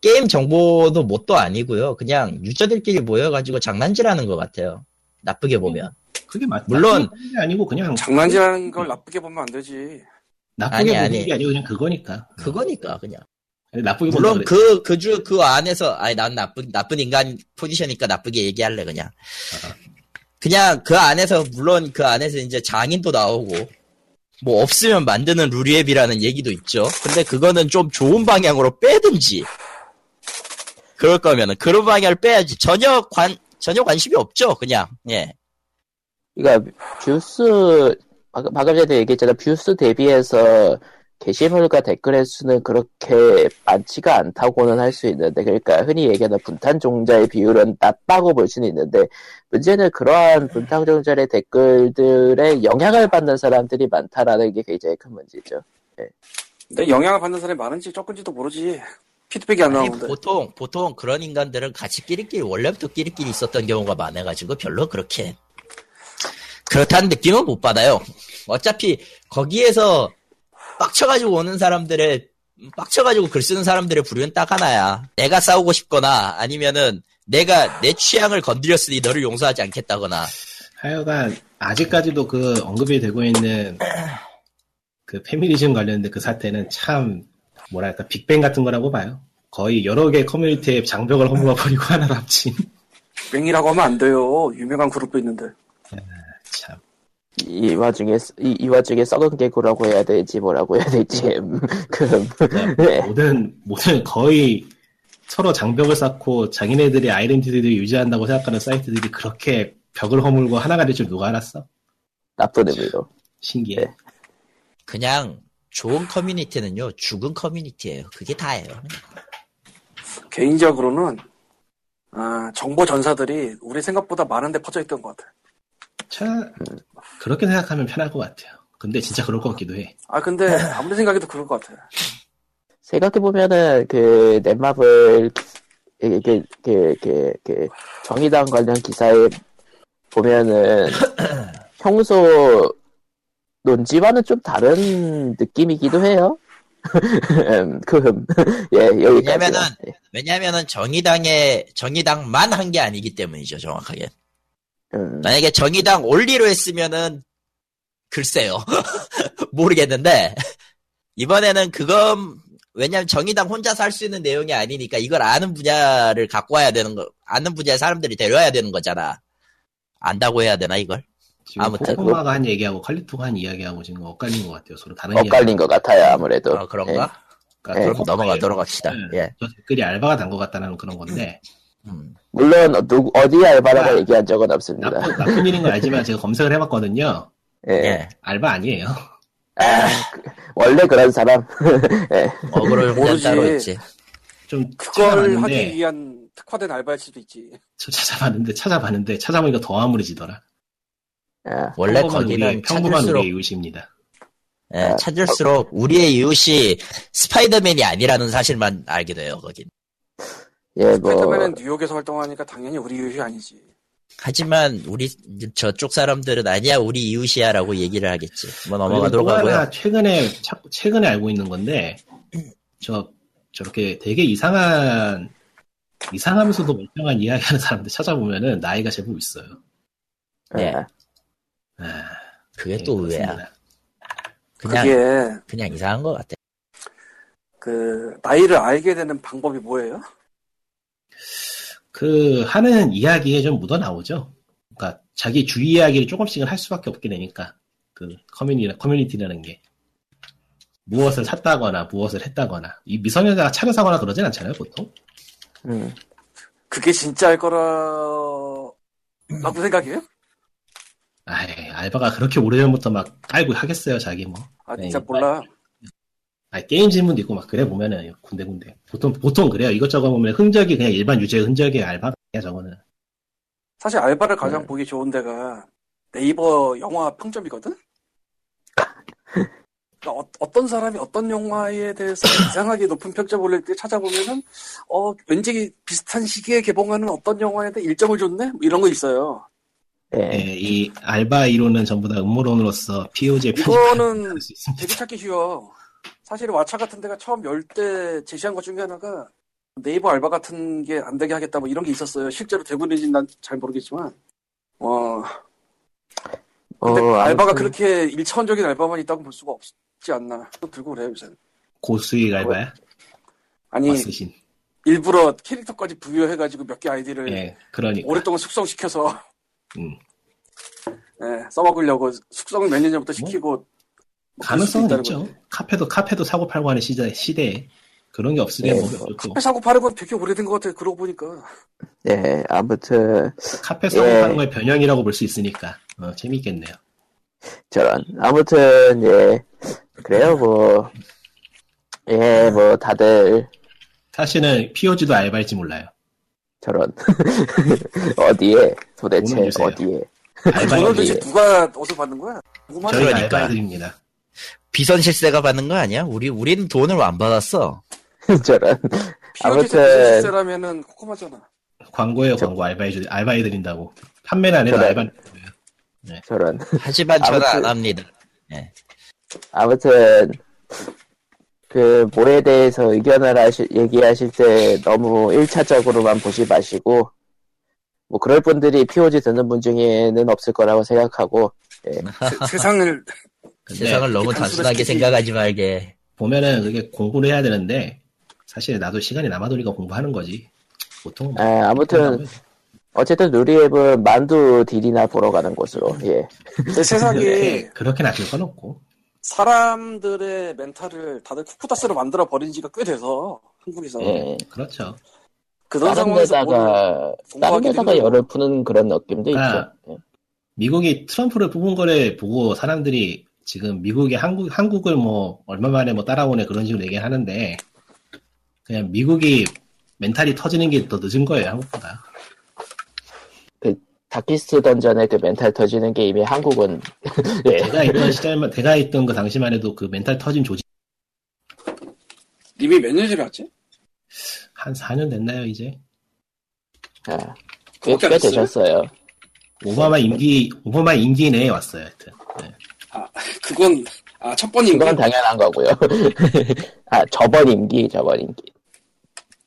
게임 정보도 뭣도 아니고요. 그냥 유저들끼리 모여가지고 장난질하는 것 같아요. 나쁘게 보면. 그게 맞. 물론- 게 아니고 그냥 장난질하는 걸 나쁘게 보면 안 되지. 나쁘게 아니, 보는 아니. 게 아니고 그냥 그거니까. 그거니까 그냥. 나쁘게 물론 본다 그그 주 그 안에서 아니 난 나쁜 나쁜 인간 포지션이니까 나쁘게 얘기할래 그냥. 그냥 그 안에서 물론 그 안에서 이제 장인도 나오고 뭐 없으면 만드는 루리앱이라는 얘기도 있죠. 근데 그거는 좀 좋은 방향으로 빼든지. 그럴 거면은 그런 방향을 빼야지. 전혀 관 전혀 관심이 없죠. 그냥 예. 그러니까 view수 방금, 방금 전에 얘기했잖아 view수 대비해서 게시물과 댓글의 수는 그렇게 많지가 않다고는 할 수 있는데 그러니까 흔히 얘기하는 분탕 종자의 비율은 낮다고 볼 수는 있는데 문제는 그러한 분탕 종자의 댓글들에 영향을 받는 사람들이 많다라는 게 굉장히 큰 문제죠. 근데 영향을 받는 사람이 많은지 적은지도 모르지. 피드백이 안 나오는데. 보통 보통 그런 인간들은 같이 끼리끼리 원래부터 끼리끼리 있었던 경우가 많아가지고 별로 그렇게 그렇다는 느낌은 못 받아요. 어차피 거기에서 빡쳐가지고 오는 사람들의 빡쳐가지고 글 쓰는 사람들의 부류는 딱 하나야. 내가 싸우고 싶거나 아니면은 내가 내 취향을 건드렸으니 너를 용서하지 않겠다거나. 하여간 아직까지도 그 언급이 되고 있는 그 페미니즘 관련된 그 사태는 참 뭐랄까 빅뱅 같은 거라고 봐요. 거의 여러 개 커뮤니티의 장벽을 허물어 버리고 하나 남친. 맹이라고 하면 안 돼요. 유명한 그룹도 있는데. 참. 이 와중에 이, 이 와중에 썩은 개구라고 해야 될지 뭐라고 해야 될지 음, 그 네. 모든 모든 거의 서로 장벽을 쌓고 자기네들의 아이덴티티를 유지한다고 생각하는 사이트들이 그렇게 벽을 허물고 하나가 될 줄 누가 알았어? 나쁜 의미로 신기해. 네. 그냥 좋은 커뮤니티는요 죽은 커뮤니티예요. 그게 다예요. 개인적으로는 아, 정보 전사들이 우리 생각보다 많은데 퍼져 있던 것 같아. 참 그렇게 생각하면 편할 것 같아요. 근데 진짜 그럴 것 같기도 해. 아 근데 아무리 생각해도 그럴 것 같아. 생각해 보면은 그 넷마블 이게 그, 그, 그 정의당 관련 기사에 보면은 평소 논지와는 좀 다른 느낌이기도 해요. 음, 그, 예, 여기까지. 왜냐면은 왜냐면은 정의당의 정의당만 한 게 아니기 때문이죠 정확하게. 음, 만약에 정의당 올리로 했으면은 글쎄요. 모르겠는데 이번에는 그건 왜냐면 정의당 혼자서 할 수 있는 내용이 아니니까 이걸 아는 분야를 갖고 와야 되는 거 아는 분야의 사람들이 데려와야 되는 거잖아. 안다고 해야 되나 이걸? 아무튼 코코마가 한 얘기하고 칼리토가 한 이야기하고 지금 엇갈린 것 같아요. 서로 다른 엇갈린 것 같아요, 아무래도. 어, 그런가? 예. 그러니까 네, 그럼 코코마의 넘어가도록 합시다. 음, 예. 저 댓글이 알바가 단 것 같다는 그런 건데. 음. 물론, 누구, 어디 알바라고 아, 얘기한 적은 없습니다. 나쁜, 나쁜 일인 건 알지만 제가 검색을 해봤거든요. 예. 예 알바 아니에요. 아, 그- 원래 그런 사람. 예. 어그로를 혼자 모르지. 따로 있지 좀 그걸 하기 위한 특화된 알바일 수도 있지. 저 찾아봤는데 찾아봤는데 찾아보니까 더 아무리지더라. 아, 원래 평범한 거기는 우리, 평범한 찾을수록 우리의 이웃입니다. 예, 아, 찾을수록 우리의 이웃이 스파이더맨이 아니라는 사실만 알게 돼요 거긴 예, 뭐, 스파이더맨은 뉴욕에서 활동하니까 당연히 우리 이웃이 아니지. 하지만 우리 저쪽 사람들은 아니야 우리 이웃이야라고 얘기를 하겠지. 뭐 넘어가도록 또 하나 하고요. 최근에 차- 최근에 알고 있는 건데 저 저렇게 되게 이상한 이상하면서도 멀쩡한 이야기하는 사람들 찾아보면은 나이가 제법 있어요. 네. 아, 아, 그게 네, 또 의외야. 그렇습니다. 그냥 그게 그냥 이상한 것 같아. 그 나이를 알게 되는 방법이 뭐예요? 그 하는 이야기에 좀 묻어 나오죠. 그러니까 자기 주위 이야기를 조금씩은 할 수밖에 없게 되니까 그 커뮤니 커뮤니티라는 게 무엇을 샀다거나 무엇을 했다거나 이 미성년자가 차를 사거나 그러진 않잖아요 보통. 음. 그게 진짜일 거라고 생각해요? 아이 알바가 그렇게 오래전부터 막 깔고 하겠어요 자기 뭐. 아 진짜 네. 몰라. 아, 게임 질문도 있고 막 그래 보면은 군데군데 보통 보통 그래요 이것저것 보면 흔적이 그냥 일반 유저의 흔적이 알바야 저거는 사실 알바를 가장 네. 보기 좋은 데가 네이버 영화 평점이거든? 그러니까 어, 떤 사람이 어떤 영화에 대해서 이상하게 높은 평점 올릴 때 찾아보면은, 어, 왠지 비슷한 시기에 개봉하는 어떤 영화에 대해 1점을 줬네? 뭐 이런 거 있어요. 예. 예, 이 알바 이론은 전부 다 음모론으로서 POG의 이거는 수 있습니다. 되게 찾기 쉬워. 사실 왓챠 같은 데가 처음 열 때 제시한 것 중에 하나가 네이버 알바 같은 게 안 되게 하겠다 뭐 이런 게 있었어요. 실제로 되고 있는지 난잘 모르겠지만. 어, 근데 어, 알바가 그렇게 일차원적인 알바만 있다고 볼 수가 없지 않나. 또 들고 그래요, 요새. 고수익 알바야? 아니, 마스신. 일부러 캐릭터까지 부여해가지고 몇 개 아이디를 예, 그러니까. 오랫동안 숙성시켜서 음. 예, 써먹으려고 숙성을 몇년 전부터 시키고 뭐 그럴 수도 가능성은 있죠. 카페도 카페도 사고 팔고 하는 시대 시대에 그런 게 없으니 네, 뭐 카페 사고 파는 건 되게 오래된 것 같아. 그러고 보니까. 예, 아무튼 카페 사고 예. 파는 거의 변형이라고 볼 수 있으니까 어, 재밌겠네요. 저런 아무튼 예 그래요 뭐 예, 뭐 다들 사실은 POG도 알바일지 몰라요. 저런 어디에 도대체. 어디에 도대체 누가 어디서 받는 거야? 저희. 알바인들입니다. 비선 실세가 받는 거 아니야? 우리 우리는 돈을 안 받았어. 저런 아무튼- 비즈니스라면은 코코마잖아. 광고예요, 저- 광고 알바해 알바해 드린다고. 판매는 안 해도. 알바. 저런 하지만 저는 아무튼- 안 합니다. 아무튼 그 뭐에 대해서 의견을 하실 얘기하실 때 너무 1차적으로만 보지 마시고 뭐 그럴 분들이 POG 듣는 분 중에는 없을 거라고 생각하고 세- 세상을 근데 세상을 너무 단순하게 생각하지 말게. 보면은 그게 공부를 해야 되는데 사실 나도 시간이 남아도니까 공부하는 거지. 보통 뭐 에, 아무튼 어쨌든 누리앱은 만두 딜이나 보러 가는 곳으로 예내 세상이 그렇게 놔둘 건 없고. 사람들의 멘탈을 다들 쿠쿠다스로 만들어 버린 지가 꽤 돼서 한국에서 예. 어. 그렇죠. 그런 다른 데다가 다른 데다가 열을 푸는 그런 느낌도 아. 있죠. 예. 미국이 트럼프를 뽑은 거를 보고 사람들이 지금 미국이 한국 한국을 뭐 얼마 만에 뭐 따라오네 그런 식으로 얘기하는데 그냥 미국이 멘탈이 터지는 게 더 늦은 거예요 한국보다. 다키스트 던전의 그 멘탈 터지는 게 이미 한국은 예. 제가 있던 시절만 제가 있던 그 당시만 해도 그 멘탈 터진 조직 님이 몇년 전에 왔지? 한 4년 됐나요 이제? 아, 꽤, 꽤? 되셨어요. 오바마 임기 오바마 임기 내에 왔어요 하여튼. 네. 그건 아 첫 번인가? 그건 당연한 거고요. 아 저번 임기 저번 임기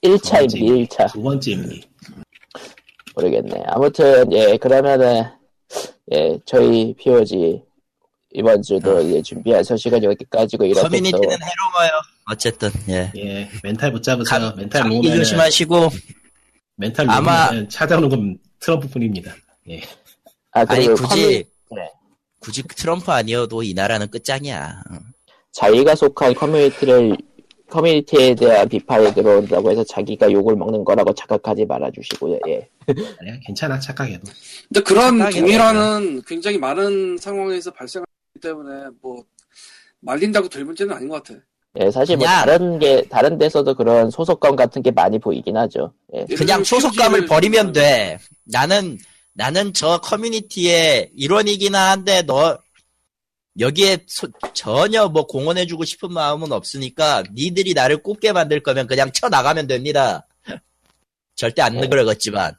1차 번째 임기 1차 두 번째 임기. 모르겠네. 아무튼 예 그러면은 예 저희 POG 이번 주도 이제 준비할 소식은 여기까지고 이렇게 또 커뮤니티는 해로워요. 어쨌든 예. 예 멘탈 붙잡으세요. 감- 멘탈 놓으면 조심하시고 멘탈 아마- 찾아오는 건 트럼프 뿐입니다. 예. 아 아니 굳이 커뮤- 네. 굳이 트럼프 아니어도 이 나라는 끝장이야. 자기가 속한 커뮤니티를 커뮤니티에 대한 비판이 들어온다고 해서 자기가 욕을 먹는 거라고 착각하지 말아주시고요. 예. 아니야 괜찮아 착각해도. 근데 그런. 동일화는 굉장히 많은 상황에서 발생하기 때문에 뭐 말린다고 될 문제는 아닌 것 같아. 예, 사실 뭐 그냥- 다른 게 다른 데서도 그런 소속감 같은 게 많이 보이긴 하죠. 예. 그냥 소속감을 버리면 돼. 나는 나는 저 커뮤니티의 일원이긴 한데 너 여기에 소- 전혀 뭐 공헌해주고 싶은 마음은 없으니까 니들이 나를 꼽게 만들 거면 그냥 쳐 나가면 됩니다. 절대 안 네. 느그러겠지만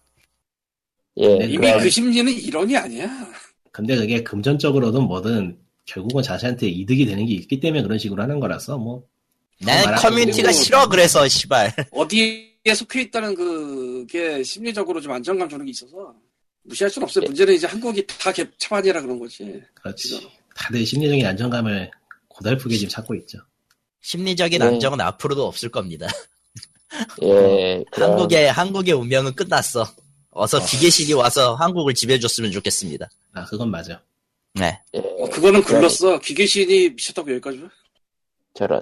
예. 네, 이미 그럼- 그 심리는 일원이 아니야. 근데 그게 금전적으로든 뭐든 결국은 자신한테 이득이 되는 게 있기 때문에 그런 식으로 하는 거라서 뭐 나는 말하고 커뮤니티가 그리고- 싫어 그래서 시발 어디에 속해 있다는 그게 심리적으로 좀 안정감 주는 게 있어서 무시할 수는 예. 없어요. 문제는 이제 한국이 다 개차반이라 그런 거지. 그렇지. 다들 심리적인 안정감을 고달프게 지금 찾고 있죠. 심리적인 네. 안정은 앞으로도 없을 겁니다. 예. 그럼- 한국의 한국의 운명은 끝났어. 어서 기계식이 와서 한국을 지배해줬으면 좋겠습니다. 아 그건 맞아. 네. 예, 어, 그거는 글렀어. 기계신이 미쳤다고 여기까지 와? 저런.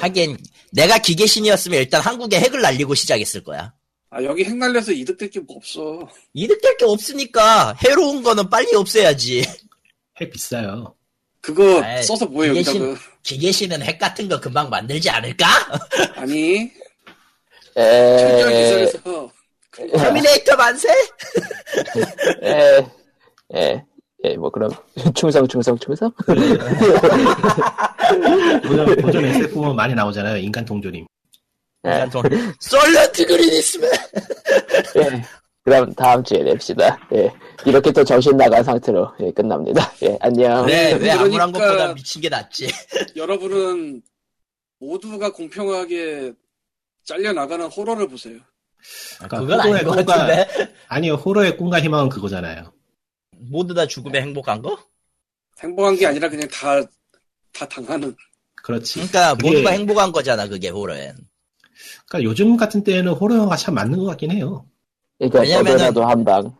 하긴 내가 기계신이었으면 일단 한국에 핵을 날리고 시작했을 거야. 아 여기 핵 날려서 이득 될 게 뭐 없어. 이득 될 게 없으니까 해로운 거는 빨리 없애야지. 핵 비싸요. 그거 아이, 써서 뭐해 기계신- 여기다가. 기계신은 핵 같은 거 금방 만들지 않을까? 아니 철저한 예. 기술에서 터미네이터 만세? 예. 예. 예, 뭐 그럼 충성 충성 충성. 고전, 고전 SF 보면 많이 나오잖아요. 인간 통조림. 예. 소일렌트 그린 있으면 예. 그럼 다음 주에 냅시다. 예. 이렇게 또 정신 나간 상태로 예, 끝납니다. 예, 안녕. 왜, 왜 아무런 그러니까- 것보다 미친 게 낫지? 여러분은 모두가 공평하게 잘려 나가는 호러를 보세요. 그러니까 그건 아닌 호러의 것 꿈과- 같은데? 아니요 호러의 꿈과 희망은 그거잖아요. 모두 다 죽음에 행복한 거? 행복한 게 아니라 그냥 다, 다 당하는. 그렇지. 그러니까 그게- 모두가 행복한 거잖아 그게 호러엔. 그러니까 요즘 같은 때에는 호러 영화가 참 맞는 것 같긴 해요. 그러니까 왜냐면은- 저더라도 한 방.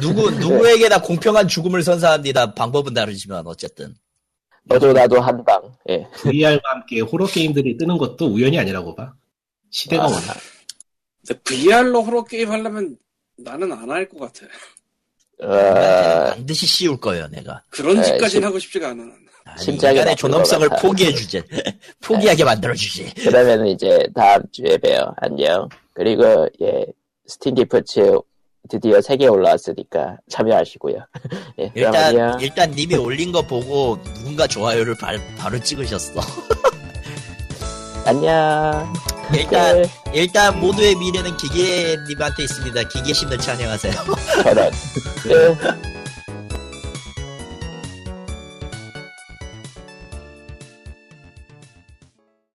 누구 누구에게나 공평한 죽음을 선사합니다. 방법은 다르지만 어쨌든. 너도 나도 한방. 예. VR과 함께 호러 게임들이 뜨는 것도 우연이 아니라고 봐. 시대가 아, 오네. 근데 VR로 호러 게임 하려면 나는 안 할 것 같아. 어, 반드시 씌울 거예요, 내가. 그런 에이, 짓까지는 심- 하고 싶지가 않아. 심장이 인간의 존엄성을. 포기해주지. 포기하게 만들어주지. 그러면 이제 다음 주에 봬요. 안녕. 그리고 예 스팀 기프츠 드디어 3개 올라왔으니까 참여하시고요. 예, 일단, 안녕. 일단 님이 올린 거 보고 누군가 좋아요를 바, 바로 찍으셨어. 안녕. 일단, 예, 일단 모두의 미래는 기계님한테 있습니다. 기계신을 찬양하세요. 저런. 예.